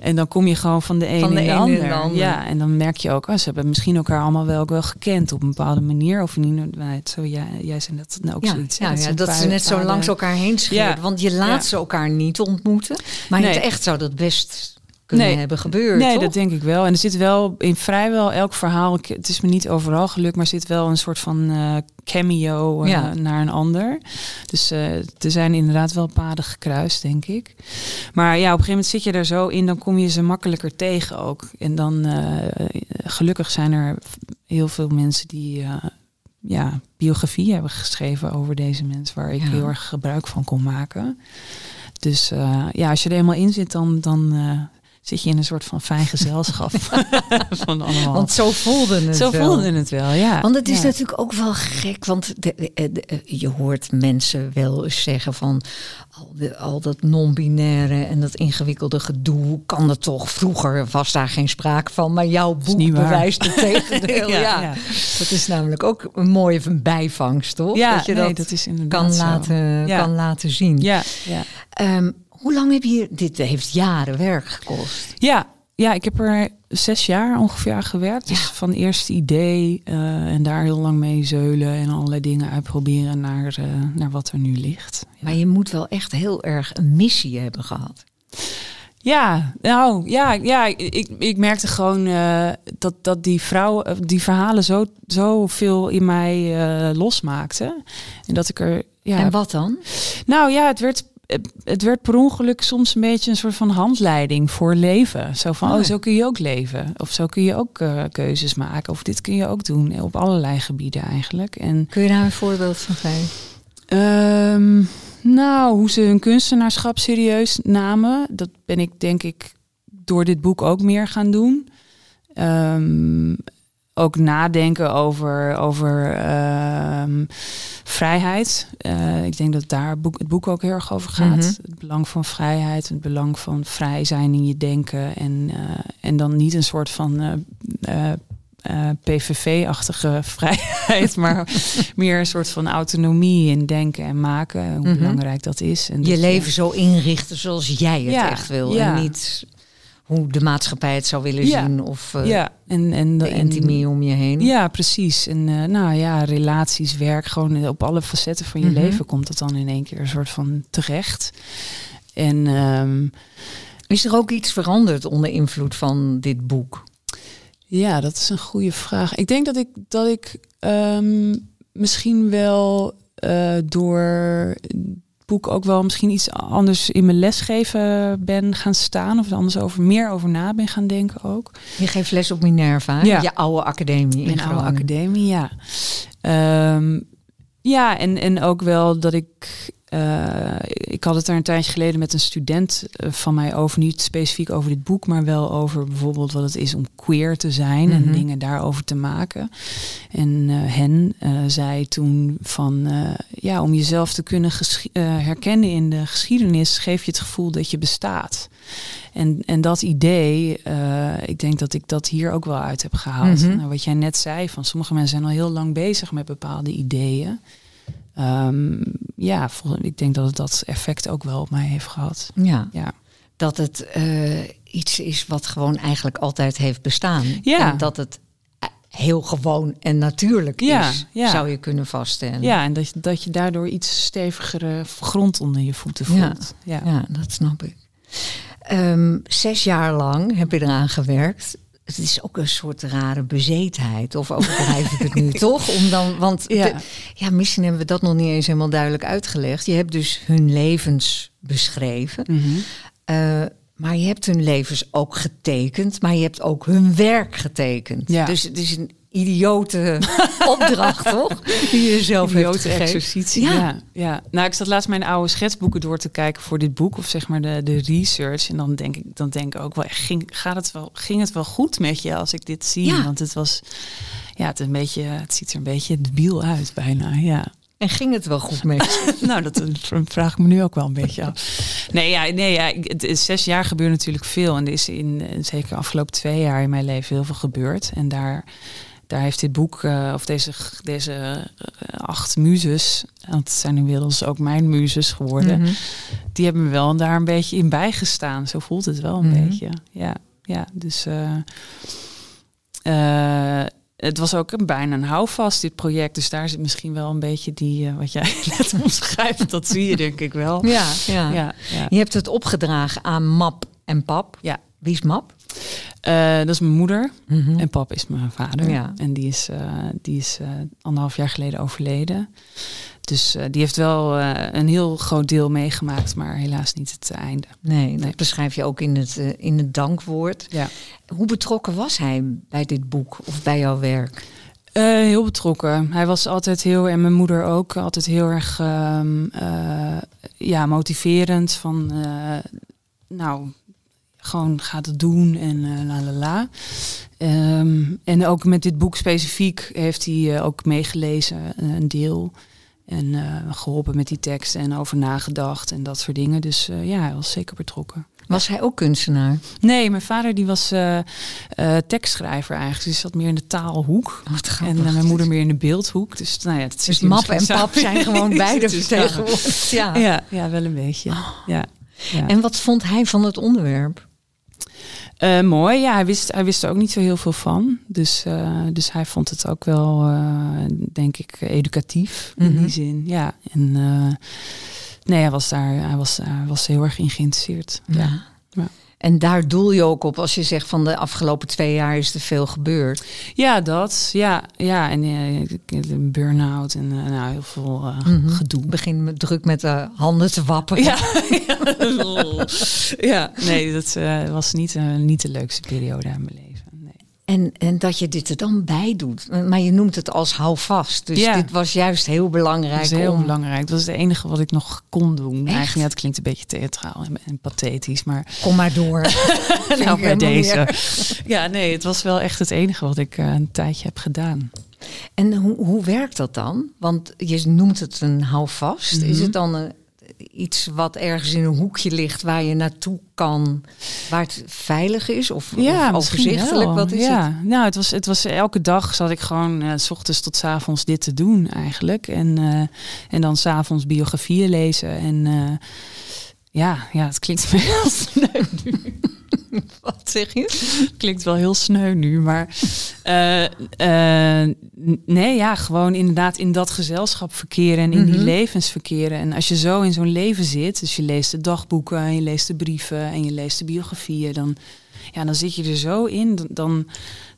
en dan kom je gewoon van de ene, van de, in de, ander. Ja, en dan merk je ook, oh, ze hebben misschien elkaar allemaal wel, ook wel gekend op een bepaalde manier. Of niet, zo, jij, jij zei dat nou ook ja, zoiets. Ja, ja, dat ze net zo langs elkaar heen scheert. Want je laat ze elkaar niet ontmoeten. Maar nee. in het echt zou dat best kunnen nee, hebben gebeurd. Nee, dat denk ik wel. En er zit wel in vrijwel elk verhaal, het is me niet overal gelukt, maar zit wel een soort van uh, cameo uh, naar een ander. Dus uh, er zijn inderdaad wel paden gekruist, denk ik. Maar ja, op een gegeven moment zit je daar zo in, dan kom je ze makkelijker tegen ook. En dan gelukkig zijn er heel veel mensen die ja, biografie hebben geschreven over deze mensen, waar ik heel erg gebruik van kon maken. Dus ja, als je er eenmaal in zit, dan, dan zit je in een soort van fijn gezelschap [LAUGHS] van allemaal. Want zo voelde het zo wel. voelde het wel, ja. Want het is natuurlijk ook wel gek, want de, je hoort mensen wel eens zeggen van al, de, al dat non-binaire en dat ingewikkelde gedoe, kan dat toch? Vroeger was daar geen sprake van, maar jouw boek bewijst het tegendeel. [LAUGHS] ja, ja. Dat is namelijk ook een mooie bijvangst, toch? Ja, dat je nee, dat, is kan laten, kan laten zien. Ja, ja. Um, hoe lang heb je dit? heeft jaren werk gekost. Ja, ja, ik heb er zes jaar ongeveer aan gewerkt. Dus van eerste idee uh, en daar heel lang mee zeulen en allerlei dingen uitproberen naar, uh, naar wat er nu ligt. Maar je moet wel echt heel erg een missie hebben gehad. Ja, nou ja, ja ik, ik merkte gewoon uh, dat, dat die vrouwen, die verhalen zo, zo veel in mij losmaakten. En dat ik er. Ja, en wat dan? Nou ja, het werd het werd per ongeluk soms een beetje een soort van handleiding voor leven. Zo van, oh, oh zo kun je ook leven. Of zo kun je ook uh, keuzes maken. Of dit kun je ook doen. Op allerlei gebieden eigenlijk. En, kun je daar een voorbeeld van geven? Um, nou, hoe ze hun kunstenaarschap serieus namen. Dat ben ik denk ik door dit boek ook meer gaan doen. Um, ook nadenken over, over ehm, vrijheid. Uh, ik denk dat daar boek, het boek ook heel erg over gaat. Mhm. Het belang van vrijheid, het belang van vrij zijn in je denken. En, uh, en dan niet een soort van uh, PVV-achtige [LAUGHS] vrijheid, maar [LAUGHS] meer een soort van autonomie in denken en maken. Hoe mhm. belangrijk dat is. En je leven zo inrichten zoals jij het echt wil. Ja. En niet hoe de maatschappij het zou willen zien. Of uh, ja, en, en de intimie om je heen. Ja, precies. En uh, nou ja, relaties, werk, gewoon op alle facetten van je mhm. leven komt dat dan in één keer een soort van terecht. En um, is er ook iets veranderd onder invloed van dit boek? Ja, dat is een goede vraag. Ik denk dat ik dat ik um, misschien wel uh, door boek ook wel misschien iets anders in mijn lesgeven ben gaan staan. Of anders over meer over na ben gaan denken ook. Je geeft les op Minerva, ja. je oude academie. Mijn oude academie, ja. Um, ja, en, en ook wel dat ik uh, ik had het er een tijdje geleden met een student uh, van mij over, niet specifiek over dit boek, maar wel over bijvoorbeeld wat het is om queer te zijn en mhm. dingen daarover te maken. En uh, hen zei toen van, ja, om jezelf te kunnen herkennen in de geschiedenis, geef je het gevoel dat je bestaat. En, en dat idee, ik denk dat ik dat hier ook wel uit heb gehaald. Mhm. nou, wat jij net zei, van sommige mensen zijn al heel lang bezig met bepaalde ideeën. Um, ja, ik denk dat het dat effect ook wel op mij heeft gehad. Ja. ja. Dat het uh, iets is wat gewoon eigenlijk altijd heeft bestaan. Ja. En dat het eh, heel gewoon en natuurlijk Ja, is, ja. zou je kunnen vaststellen. Ja, en dat, je- dat je daardoor iets stevigere grond onder je voeten voelt. Ja. Ja, dat snap ik. Ehm, zes jaar lang heb je eraan gewerkt. Het is ook een soort rare bezetenheid. Of overdrijf ik het nu [LAUGHS] toch? Om dan, want Ja. de- ja, misschien hebben we dat nog niet eens helemaal duidelijk uitgelegd. Je hebt dus hun levens beschreven. Mhm. Eh, maar je hebt hun levens ook getekend. Maar je hebt ook hun werk getekend. Ja. Dus het is een idiote [LAUGHS] opdracht, toch? Die je zelf hebt Idiote exercitie. Ja. Ja. Ja, Nou, ik zat laatst mijn oude schetsboeken door te kijken voor dit boek. Of zeg maar de, de research. En dan denk ik, dan denk ik ook wel, ging, gaat het wel, ging het wel goed met je als ik dit zie? Ja. Want het was, ja, het, een beetje, het ziet er een beetje debiel uit bijna. Ja. En ging het wel goed met je? [LAUGHS] nou, dat vraag ik me nu ook wel een beetje af. Nee, ja, nee ja, het is zes jaar gebeurt natuurlijk veel. En er is in zeker de afgelopen twee jaar in mijn leven heel veel gebeurd. En daar, daar heeft dit boek, eh, of deze, deze eh, acht muzes, want het zijn inmiddels ook mijn muzes geworden, Mhm. die hebben me wel daar een beetje in bijgestaan. Zo voelt het wel een Mhm. beetje. Ja, ja dus. eh, het was ook een, bijna een houvast, dit project. Dus daar zit misschien wel een beetje die, wat jij [LAUGHS] net omschrijft, dat zie je denk ik wel. Ja, ja. Ja, ja. Je hebt het opgedragen aan Map en Pap. Ja. Wie is Map? Eh, dat is mijn moeder Mhm. en pap is mijn vader. Ja. En die is, eh, die is eh, anderhalf jaar geleden overleden. Dus die heeft wel een heel groot deel meegemaakt, maar helaas niet het einde. Nee, dat Nee. beschrijf je ook in het, in het dankwoord. Ja. Hoe betrokken was hij bij dit boek of bij jouw werk? Heel betrokken. Hij was altijd heel, en mijn moeder ook, altijd heel erg ehm, eh, ja, motiverend. Van, nou, gewoon gaat het doen en eh, la la la. Ehm, en ook met dit boek specifiek heeft hij eh, ook meegelezen, eh, een deel. En eh, geholpen met die teksten en over nagedacht en dat soort dingen. Dus ja, hij was zeker betrokken. Was hij ook kunstenaar? Nee, mijn vader die was tekstschrijver eigenlijk. Dus zat meer in de taalhoek. En mijn moeder meer in de beeldhoek. Dus, nou ja, dat Dus zit hier Map en Pap samen. zijn gewoon [LAUGHS] beide samen. vertegenwoordigd. Ja. Ja, ja, wel een beetje. Ja. Ja. En wat vond hij van het onderwerp? Eh, mooi, ja, hij wist, hij wist er ook niet zo heel veel van. Dus, eh, dus hij vond het ook wel, eh, denk ik, educatief in Mhm. die zin. Ja, en nee, hij was daar, hij was, hij was heel erg in geïnteresseerd. Ja. Ja. En daar doel je ook op als je zegt van de afgelopen twee jaar is er veel gebeurd. Ja, dat. Ja, ja. en een burn-out en eh, nou, heel veel Mhm. gedoe. Begin met druk met de handen te wapperen. Ja, ja. [LAUGHS] ja. nee, dat was niet, niet de leukste periode in mijn leven. En, en dat je dit er dan bij doet. Maar je noemt het als houvast. Dus Ja. dit was juist heel belangrijk. Dat is heel om... belangrijk. Dat is het enige wat ik nog kon doen. Echt? Eigenlijk, ja, het klinkt een beetje theatraal en, en pathetisch, maar Kom maar door. [LAUGHS] nou, bij deze. Ja, nee, het was wel echt het enige wat ik eh, een tijdje heb gedaan. En hoe, hoe werkt dat dan? Want je noemt het een houvast. Is Mhm. het dan een, iets wat ergens in een hoekje ligt waar je naartoe kan, waar het veilig is? Of, of misschien overzichtelijk? Wat is ja. het? Nou, het was, het was elke dag zat ik gewoon eh, s ochtends tot s avonds dit te doen eigenlijk. En, eh, en dan s'avonds biografieën lezen. En eh, ja, ja, het klinkt me [LAUGHS] heel sneu nu. [LAUGHS] Wat zeg je? klinkt wel heel sneu nu, maar eh, eh, nee, ja, gewoon inderdaad in dat gezelschap verkeren en in die Mhm. levens verkeren. En als je zo in zo'n leven zit, dus je leest de dagboeken, en je leest de brieven en je leest de biografieën, dan, ja, dan zit je er zo in, dan,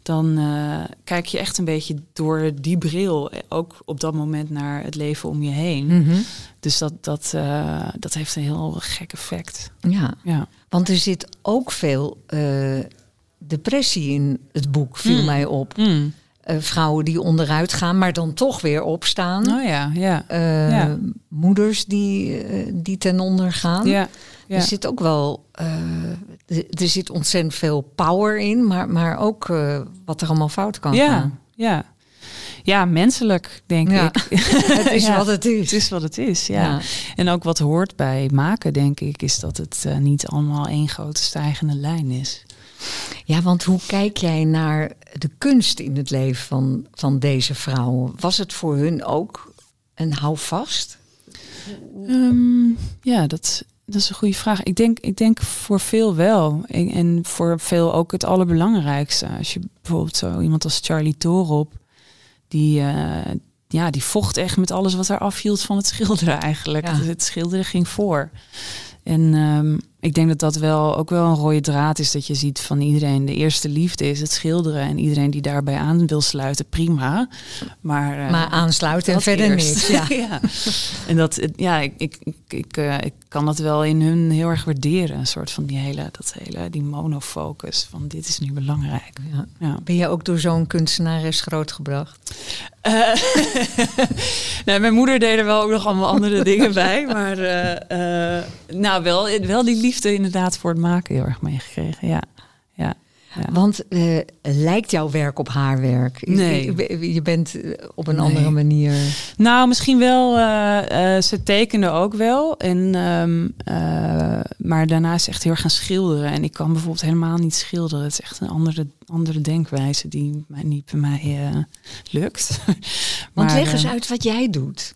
dan, eh, kijk je echt een beetje door die bril eh, ook op dat moment naar het leven om je heen. Mhm. Dus dat, dat, eh, dat heeft een heel gek effect. Ja, Ja. want er zit ook veel depressie in het boek, viel Mm. mij op. Mm. Eh, vrouwen die onderuit gaan, maar dan toch weer opstaan. Oh ja, ja. Eh, ja. Moeders die, eh, die ten onder gaan. Ja, ja. Er zit ook wel, er, zit ontzettend veel power in, maar, maar ook wat er allemaal fout kan ja, gaan. ja. Ja, menselijk, denk Ja. ik. [LAUGHS] [LAUGHS] Het is Ja, wat het is. Het is wat het is, ja. Ja. En ook wat hoort bij maken, denk ik, is dat het niet allemaal één grote stijgende lijn is. Ja, want hoe kijk jij naar de kunst in het leven van, van deze vrouwen? Was het voor hun ook een houvast? Ehm, ja, dat, dat is een goede vraag. Ik denk, ik denk voor veel wel. En, en voor veel ook het allerbelangrijkste. Als je bijvoorbeeld zo iemand als Charlie Torop, die, uh, ja, die vocht echt met alles wat er afhield van het schilderen eigenlijk. Ja. Het schilderen ging voor. En um, ik denk dat dat wel ook wel een rode draad is. Dat je ziet van iedereen de eerste liefde is het schilderen. En iedereen die daarbij aan wil sluiten, prima. Maar, uh, maar aansluiten en verder eerst. niks. [LAUGHS] Ja. ja. En dat, ja, ik, ik, ik, uh, ik kan dat wel in hun heel erg waarderen. Een soort van die hele, dat hele, die monofocus van dit is nu belangrijk. Ja. Ja. Ben je ook door zo'n kunstenares grootgebracht? [LAUGHS] Uh, nou, mijn moeder deed er wel ook nog allemaal andere dingen bij. Maar nou, wel, wel die liefde inderdaad voor het maken heel erg meegekregen. Ja. ja. Ja. Want uh, lijkt jouw werk op haar werk? Nee. Je, je bent op een nee. andere manier. Nou, misschien wel. Uh, uh, ze tekende ook wel. En, um, maar daarna is echt heel erg gaan schilderen. En ik kan bijvoorbeeld helemaal niet schilderen. Het is echt een andere, andere denkwijze die mij niet bij mij lukt. [LAUGHS] Want leg eens uit wat jij doet.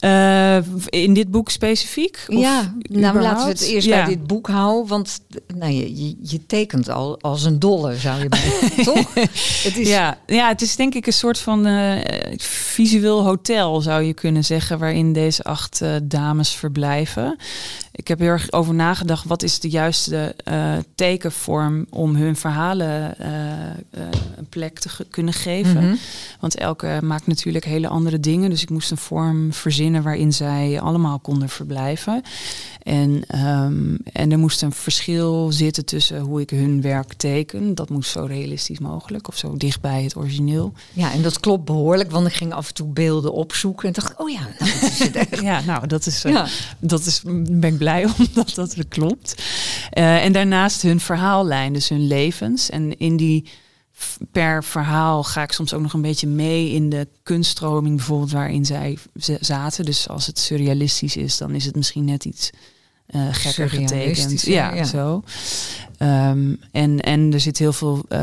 Uh, in dit boek specifiek? Of ja, nou laten we het eerst ja. bij dit boek houden. Want nou, je, je, je tekent al als een dolle, zou je bijna, [LAUGHS] toch? Het is... ja, ja, het is denk ik een soort van uh, visueel hotel, zou je kunnen zeggen, waarin deze acht uh, dames verblijven. Ik heb heel erg over nagedacht, wat is de juiste tekenvorm om hun verhalen een plek te ge kunnen geven. Mhm. Mm -hmm. Want elke maakt natuurlijk hele andere dingen. Dus ik moest een vorm verzinnen waarin zij allemaal konden verblijven. En, um, en er moest een verschil zitten tussen hoe ik hun werk teken. Dat moest zo realistisch mogelijk of zo dicht bij het origineel. Ja, en dat klopt behoorlijk, want ik ging af en toe beelden opzoeken en dacht, oh ja, nou, dat is het [LAUGHS] echt. ja, nou, dat is, uh, ja. dat is, ben ik blij [LAUGHS] omdat dat klopt. Uh, en daarnaast hun verhaallijn, dus hun levens. En in die per verhaal ga ik soms ook nog een beetje mee in de kunststroming, bijvoorbeeld waarin zij zaten. Dus als het surrealistisch is, dan is het misschien net iets uh, gekker getekend. Ja, ja, zo. Um, en, en er zit heel veel uh,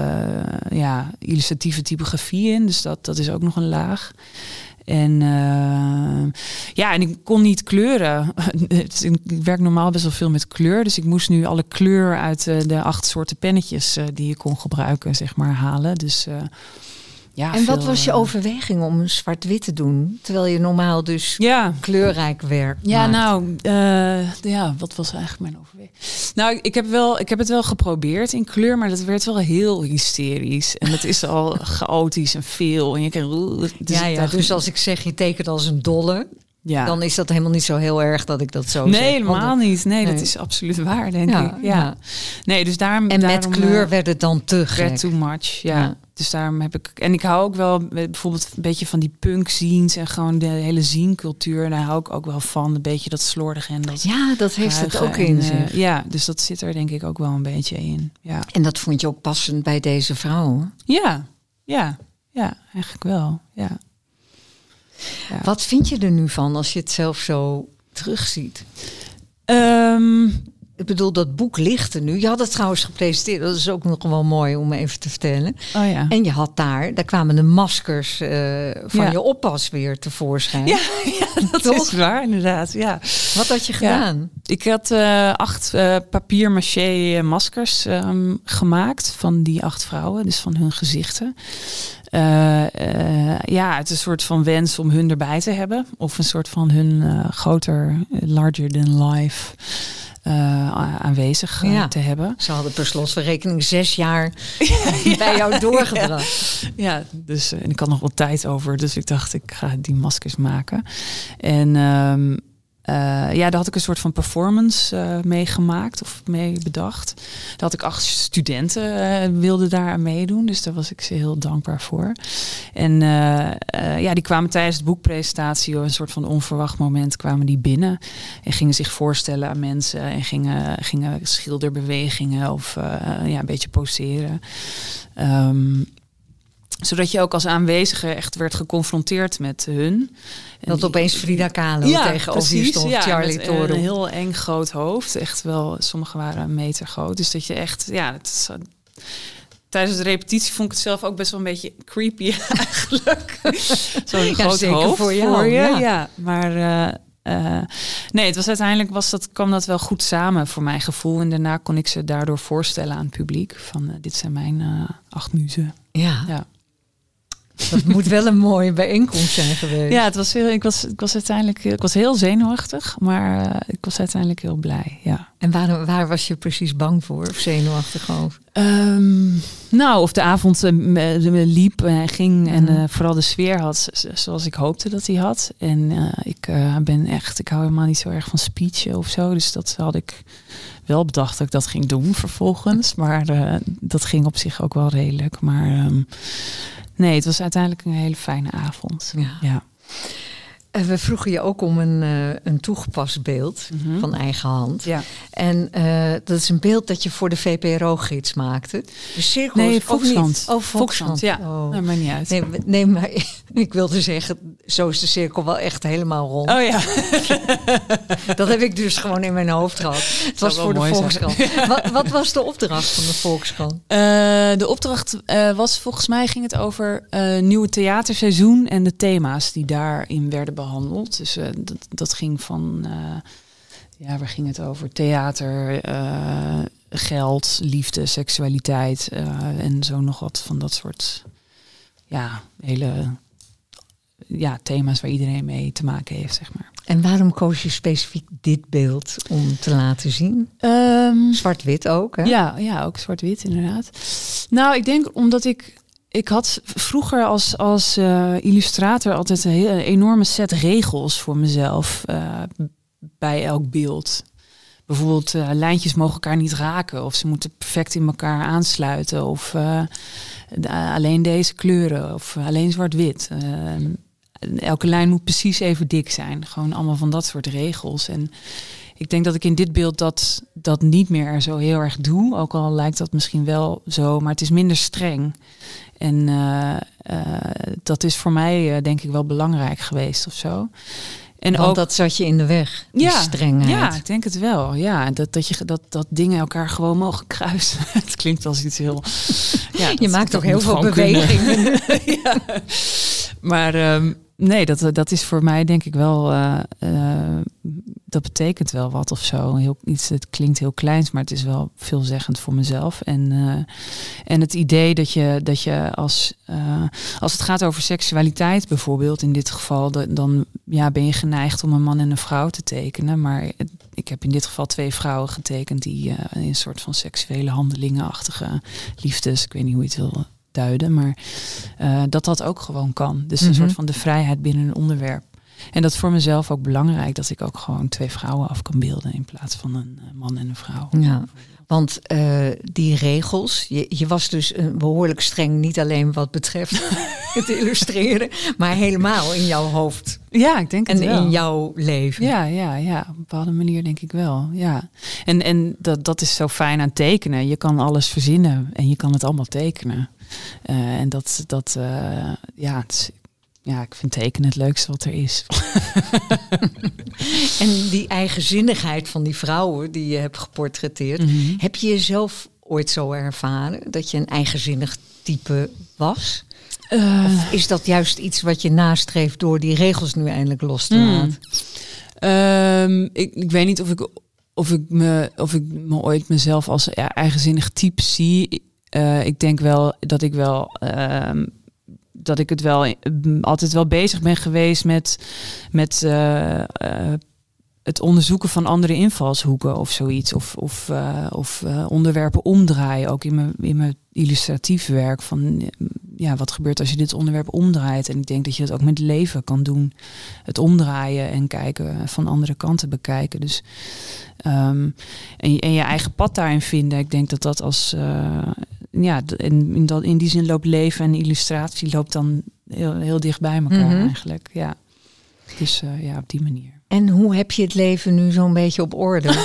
ja, illustratieve typografie in, dus dat, dat is ook nog een laag. En uh, ja, en ik kon niet kleuren. [LAUGHS] ik werk normaal best wel veel met kleur. Dus ik moest nu alle kleur uit uh, de acht soorten pennetjes uh, die je kon gebruiken, zeg maar, halen. Dus ja. En wat was je overweging om zwart-wit te doen? Terwijl je normaal dus ja. kleurrijk werk Ja, maakt. nou, uh, ja, wat was eigenlijk mijn overweging? Nou, ik heb, wel, ik heb het wel geprobeerd in kleur, maar dat werd wel heel hysterisch. En het is al [LAUGHS] chaotisch en veel. En je kan, dus ja, ja, dacht, dus als ik zeg je tekent als een dolle, ja. dan is dat helemaal niet zo heel erg dat ik dat zo nee, zeg. helemaal niet. Nee, nee, dat is absoluut waar, denk ja, ik. Ja. ja. Nee, dus daarom, en daarom, met kleur uh, werd het dan te gek. Too much, ja. Dus daarom heb ik... En ik hou ook wel bijvoorbeeld een beetje van die punk scenes en gewoon de hele ziencultuur. Daar hou ik ook wel van. Een beetje dat slordige en dat... Ja, dat heeft het ook in en, zich. Uh, ja, dus dat zit er denk ik ook wel een beetje in. Ja. En dat vond je ook passend bij deze vrouw? Ja, ja, ja, eigenlijk wel, ja. Ja. Wat vind je er nu van als je het zelf zo terugziet? Um, ik bedoel, dat boek ligt er nu. Je had het trouwens gepresenteerd. Dat is ook nog wel mooi om even te vertellen. Oh ja. En je had daar, daar kwamen de maskers uh, van ja. je oppas weer tevoorschijn. Ja, [LAUGHS] ja dat Toch? is waar, inderdaad. Ja. Wat had je gedaan? Ik had uh, acht uh, papier-maché maskers um, gemaakt van die acht vrouwen, dus van hun gezichten. Uh, uh, ja, het is een soort van wens om hun erbij te hebben. Of een soort van hun uh, groter, larger than life aanwezig ja. te hebben. Ze hadden per rekening zes jaar [LAUGHS] ja, bij jou doorgebracht. Ja, ja dus en ik had nog wat tijd over. Dus ik dacht, ik ga die maskers maken. En um, Uh, ja, daar had ik een soort van performance uh, meegemaakt of mee bedacht. Daar had ik acht studenten uh, wilden daar aan meedoen, dus daar was ik ze heel dankbaar voor. En ja, die kwamen tijdens de boekpresentatie een soort van onverwacht moment kwamen die binnen en gingen zich voorstellen aan mensen en gingen, gingen schilderbewegingen of ja, een beetje poseren. Um, zodat je ook als aanwezige echt werd geconfronteerd met hun. En dat opeens Frida Kahlo ja, tegenover je stond, ja, Charlie Toro. Een heel eng groot hoofd. Echt wel, sommige waren een meter groot. Dus dat je echt, ja, het is, tijdens de repetitie vond ik het zelf ook best wel een beetje creepy [LAUGHS] eigenlijk. [LAUGHS] Zo'n ja, groot zeker hoofd voor, jou, voor je. Ja. ja. maar... Uh, eh, nee, het was uiteindelijk was dat, kwam dat wel goed samen voor mijn gevoel. En daarna kon ik ze daardoor voorstellen aan het publiek. Van dit zijn mijn acht muzen. Ja. Dat moet wel een mooie bijeenkomst zijn geweest. Ja, het was heel, ik, was, ik was uiteindelijk ik was heel zenuwachtig, maar uh, ik was uiteindelijk heel blij. Ja. En waar, waar was je precies bang voor of zenuwachtig over? Um, nou, of de avond uh, liep en ging en uh, vooral de sfeer had zoals ik hoopte dat hij had. En ik ben echt, ik hou helemaal niet zo erg van speechen of zo. Dus dat had ik wel bedacht dat ik dat ging doen vervolgens. Maar dat ging op zich ook wel redelijk. Maar um, Nee, het was uiteindelijk een hele fijne avond. Ja. ja. We vroegen je ook om een, uh, een toegepast beeld mhm. van eigen hand. Ja. En uh, dat is een beeld dat je voor de VPRO-gids maakte. De cirkels, nee, Volkskrant. Oh, Volkskrant. ja. Oh. Maakt niet uit. Nee, nee, maar [LAUGHS] ik wilde zeggen, zo is de cirkel wel echt helemaal rond. Oh ja. [LAUGHS] dat heb ik dus gewoon in mijn hoofd gehad. Het was voor de Volkskrant. [LAUGHS] wat, wat, was de opdracht van de Volkskrant? Uh, de opdracht was volgens mij ging het over nieuwe theaterseizoen en de thema's die daarin werden behandeld. Dus uh, dat, dat ging van, uh, ja, waar ging het over? Theater, uh, geld, liefde, seksualiteit en zo nog wat van dat soort, ja, hele ja, thema's waar iedereen mee te maken heeft, zeg maar. En waarom koos je specifiek dit beeld om te laten zien? Um, zwart-wit ook, hè? Ja, ja ook zwart-wit inderdaad. Nou, ik denk omdat ik ik had vroeger als, als uh, illustrator altijd een, hele, enorme set regels voor mezelf uh, bij elk beeld. Bijvoorbeeld uh, lijntjes mogen elkaar niet raken of ze moeten perfect in elkaar aansluiten of alleen deze kleuren of alleen zwart-wit. elke lijn moet precies even dik zijn. Gewoon allemaal van dat soort regels. En ik denk dat ik in dit beeld dat, dat niet meer zo heel erg doe. Ook al lijkt dat misschien wel zo, maar het is minder streng. En uh, uh, dat is voor mij uh, denk ik wel belangrijk geweest of zo. En Want ook, dat zat je in de weg, die ja, strengheid. Ja, ik denk het wel. Ja, dat, dat, je, dat, dat dingen elkaar gewoon mogen kruisen. [LAUGHS] het klinkt als iets heel... [LAUGHS] Ja, je maakt ook heel veel bewegingen. [LAUGHS] ja. Maar um, nee, dat, dat is voor mij denk ik wel, uh, uh, dat betekent wel wat of zo. Heel, iets, het klinkt heel kleins, maar het is wel veelzeggend voor mezelf. En, en het idee dat je, dat je als, als het gaat over seksualiteit bijvoorbeeld, in dit geval, dan, ja, ben je geneigd om een man en een vrouw te tekenen. Maar ik heb in dit geval twee vrouwen getekend die een soort van seksuele handelingenachtige liefdes, ik weet niet hoe je het wil duiden, maar uh, dat dat ook gewoon kan. Dus een soort mhm. van de vrijheid binnen een onderwerp. En dat is voor mezelf ook belangrijk dat ik ook gewoon twee vrouwen af kan beelden in plaats van een eh, man en een vrouw. Ja. Want uh, die regels, je, je, was dus een behoorlijk streng, niet alleen wat betreft [LAUGHS] het illustreren, maar helemaal in jouw hoofd. Ja, ik denk het en wel. in jouw leven. Ja, ja, ja, op een bepaalde manier denk ik wel. Ja. En, en dat, dat is zo fijn aan tekenen. Je kan alles verzinnen en je kan het allemaal tekenen. Uh, en dat, dat uh, ja, het, ja, ik vind tekenen het leukste wat er is. [LAUGHS] en die eigenzinnigheid van die vrouwen die je hebt geportretteerd, mm -hmm. heb je jezelf ooit zo ervaren dat je een eigenzinnig type was? Uh, of is dat juist iets wat je nastreeft door die regels nu eindelijk los te mm. laten? Um, ik, ik weet niet of ik, of ik, me, of ik me ooit mezelf als ja, eigenzinnig type zie. Uh, ik denk wel dat ik wel uh, dat ik het wel altijd wel bezig ben geweest met, met uh, het onderzoeken van andere invalshoeken of zoiets. Of, of, of onderwerpen omdraaien. Ook in mijn, in mijn illustratief werk. Van ja, wat gebeurt als je dit onderwerp omdraait? En ik denk dat je dat ook met leven kan doen. Het omdraaien en kijken van andere kanten bekijken. Dus um, en, en je eigen pad daarin vinden. Ik denk dat dat als ja, in, in, dat, in die zin loopt leven en illustratie loopt dan heel, heel dicht bij elkaar mm -hmm. eigenlijk. Ja. Dus uh, ja, op die manier. En hoe heb je het leven nu zo'n beetje op orde? [LAUGHS]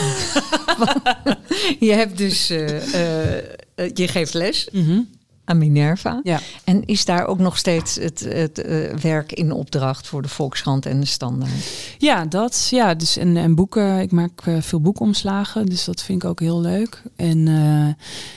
[LAUGHS] je hebt dus, uh, uh, je geeft les. Mm -hmm aan Minerva. Ja. En is daar ook nog steeds het, het uh, werk in opdracht voor de Volkskrant en de Standaard? Ja, dat. Ja, dus en, en boeken. Ik maak uh, veel boekomslagen, dus dat vind ik ook heel leuk. En, uh,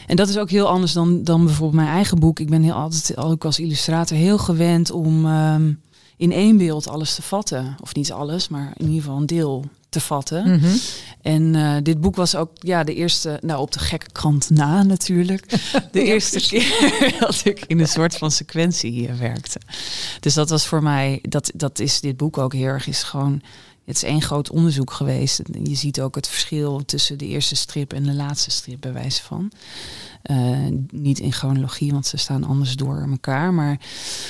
en dat is ook heel anders dan, dan bijvoorbeeld mijn eigen boek. Ik ben heel altijd ook als illustrator heel gewend om. Um, in één beeld alles te vatten. Of niet alles, maar in ieder geval een deel te vatten. Mhm. En eh, dit boek was ook ja, de eerste, nou op de gekke krant na natuurlijk, [LAUGHS] de eerste keer [LAUGHS] dat ik in een soort van sequentie eh, werkte. Dus dat was voor mij, dat, dat is dit boek ook heel erg, is gewoon, het is één groot onderzoek geweest. Je ziet ook het verschil tussen de eerste strip en de laatste strip bij wijze van. Eh, niet in chronologie, want ze staan anders door elkaar. Maar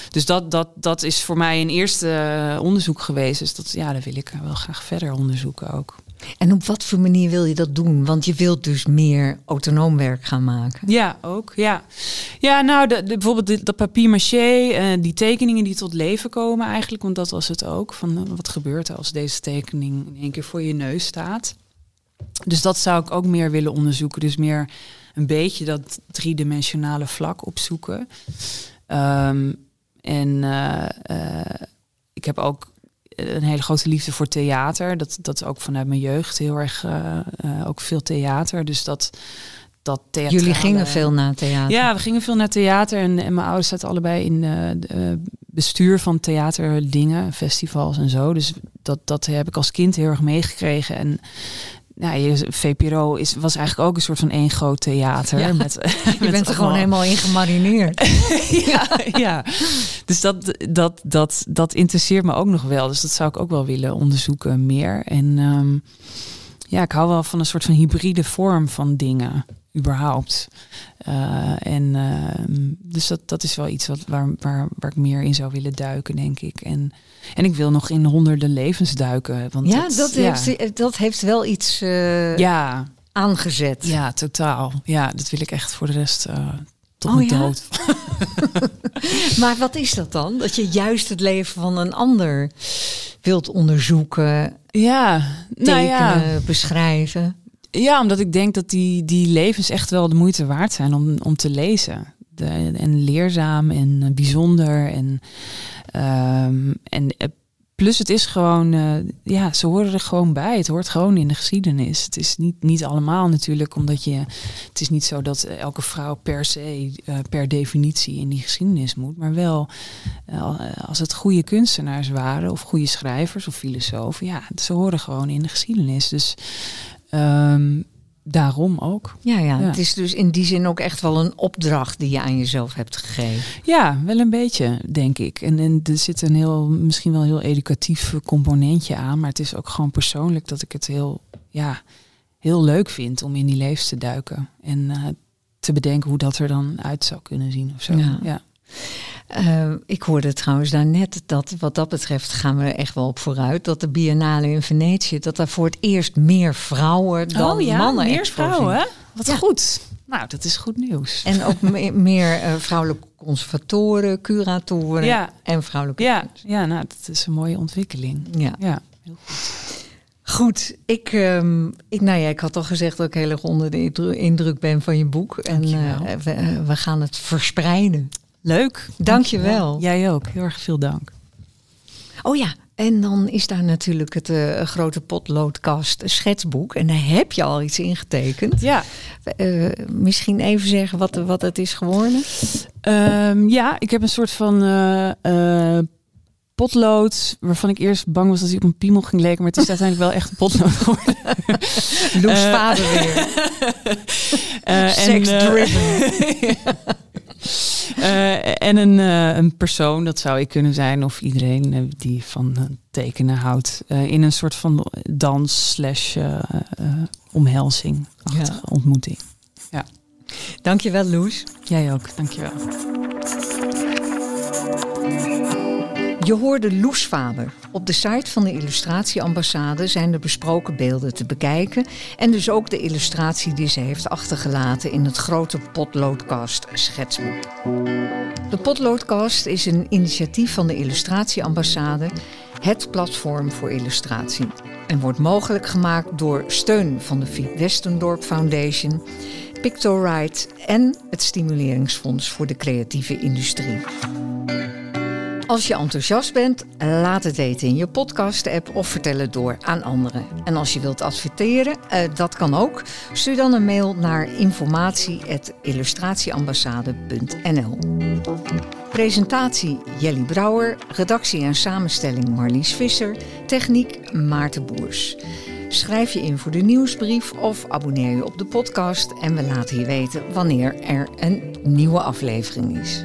dus dat, dat, dat is voor mij een eerste onderzoek geweest. Dus dat, ja, dat wil ik wel graag verder onderzoeken ook. En op wat voor manier wil je dat doen? Want je wilt dus meer autonoom werk gaan maken. Ja, ook. Ja, ja nou, de, bijvoorbeeld dat papier-maché, eh, die tekeningen die tot leven komen eigenlijk. Want dat was het ook. Van eh, wat gebeurt er als deze tekening in één keer voor je neus staat. Dus dat zou ik ook meer willen onderzoeken. Dus meer een beetje dat driedimensionale vlak opzoeken. Ehm, en eh, ik heb ook een hele grote liefde voor theater. Dat, dat is ook vanuit mijn jeugd heel erg, eh, eh, ook veel theater. Dus dat, dat theatrale... Jullie gingen veel naar theater. Ja, we gingen veel naar theater. En, en mijn ouders zaten allebei in eh, bestuur van theaterdingen, festivals en zo. Dus dat, dat heb ik als kind heel erg meegekregen. En je- VPRO is, was eigenlijk ook een soort van één groot theater. Ja. Met, [LAUGHS] je bent er gewoon helemaal in gemarineerd. [LAUGHS] ja, ja. Dus dat, dat, dat, dat interesseert me ook nog wel. Dus dat zou ik ook wel willen onderzoeken meer. En ehm, ja, ik hou wel van een soort van hybride vorm van dingen, überhaupt. Eh, en ehm, dus dat, dat is wel iets wat, waar, waar, waar ik meer in zou willen duiken, denk ik. En, en ik wil nog in honderden levens duiken. Want Ja, dat, ja. Heeft, dat heeft wel iets eh, Ja, aangezet. ja, totaal. Ja, dat wil ik echt voor de rest eh, tot Oh mijn ja? dood. [LAUGHS] Maar wat is dat dan? Dat je juist het leven van een ander wilt onderzoeken, Ja, tekenen, nou ja. beschrijven. Ja, omdat ik denk dat die, die levens echt wel de moeite waard zijn om, om te lezen. De, en leerzaam en eh, bijzonder. En, ehm, en eh, plus het is gewoon, eh, ja, ze horen er gewoon bij. Het hoort gewoon in de geschiedenis. Het is niet, niet allemaal natuurlijk, omdat je, het is niet zo dat elke vrouw per se, per definitie in die geschiedenis moet. Maar wel, als het goede kunstenaars waren, of goede schrijvers of filosofen, ja, ze horen gewoon in de geschiedenis. Dus Ehm, daarom ook. Ja, ja, Ja. het is dus in die zin ook echt wel een opdracht die je aan jezelf hebt gegeven. Ja, wel een beetje, denk ik. En, en er zit een heel, misschien wel heel educatief componentje aan. Maar het is ook gewoon persoonlijk dat ik het heel, ja, heel leuk vind om in die levens te duiken. En eh, te bedenken hoe dat er dan uit zou kunnen zien of zo. Ja. Ja. Eh, ik hoorde trouwens daarnet dat wat dat betreft gaan we echt wel op vooruit. Dat de Biennale in Venetië, dat daar voor het eerst meer vrouwen dan mannen Oh meer expo vrouwen. zien. hè? Wat Ja. goed. Nou, dat is goed nieuws. En ook me- meer eh, vrouwelijke conservatoren, curatoren Ja. en vrouwelijke Ja, kunst. ja, nou, dat is een mooie ontwikkeling. Ja. Ja, heel goed. Goed, ik, ehm, ik, nou ja, ik had al gezegd dat ik heel erg onder de indru- indruk ben van je boek. En we, eh, we gaan het verspreiden. Leuk. Dankjewel. Jij ook. Heel erg veel dank. Oh ja, en dan is daar natuurlijk het eh, grote potloodkast schetsboek. En daar heb je al iets in getekend. Ja. Eh, misschien even zeggen wat, wat het is geworden. Ehm, ja, ik heb een soort van eh, potlood, waarvan ik eerst bang was dat hij op een piemel ging leken, maar het is uiteindelijk wel echt een potlood geworden. Loes vader weer. [LAUGHS] Eh, en, Sex-driven. [LAUGHS] eh, en een, eh, een persoon, dat zou ik kunnen zijn, of iedereen eh, die van tekenen houdt, in een soort van dans slash omhelzing, Ja. ontmoeting. Dankjewel, Loes. Jij ook, dankjewel. Je hoorde Loesvader. Op de site van de Illustratieambassade zijn de besproken beelden te bekijken. En dus ook de illustratie die ze heeft achtergelaten in het grote potloodkast schetsboek. De potloodkast is een initiatief van de Illustratieambassade, het platform voor illustratie. En wordt mogelijk gemaakt door steun van de Westendorp Foundation, Pictorite en het Stimuleringsfonds voor de creatieve industrie. Als je enthousiast bent, laat het weten in je podcast-app of vertel het door aan anderen. En als je wilt adverteren, eh, dat kan ook. Stuur dan een mail naar informatie.illustratieambassade.nl. Presentatie Jelly Brouwer, redactie en samenstelling Marlies Visser, techniek Maarten Boers. Schrijf je in voor de nieuwsbrief of abonneer je op de podcast en we laten je weten wanneer er een nieuwe aflevering is.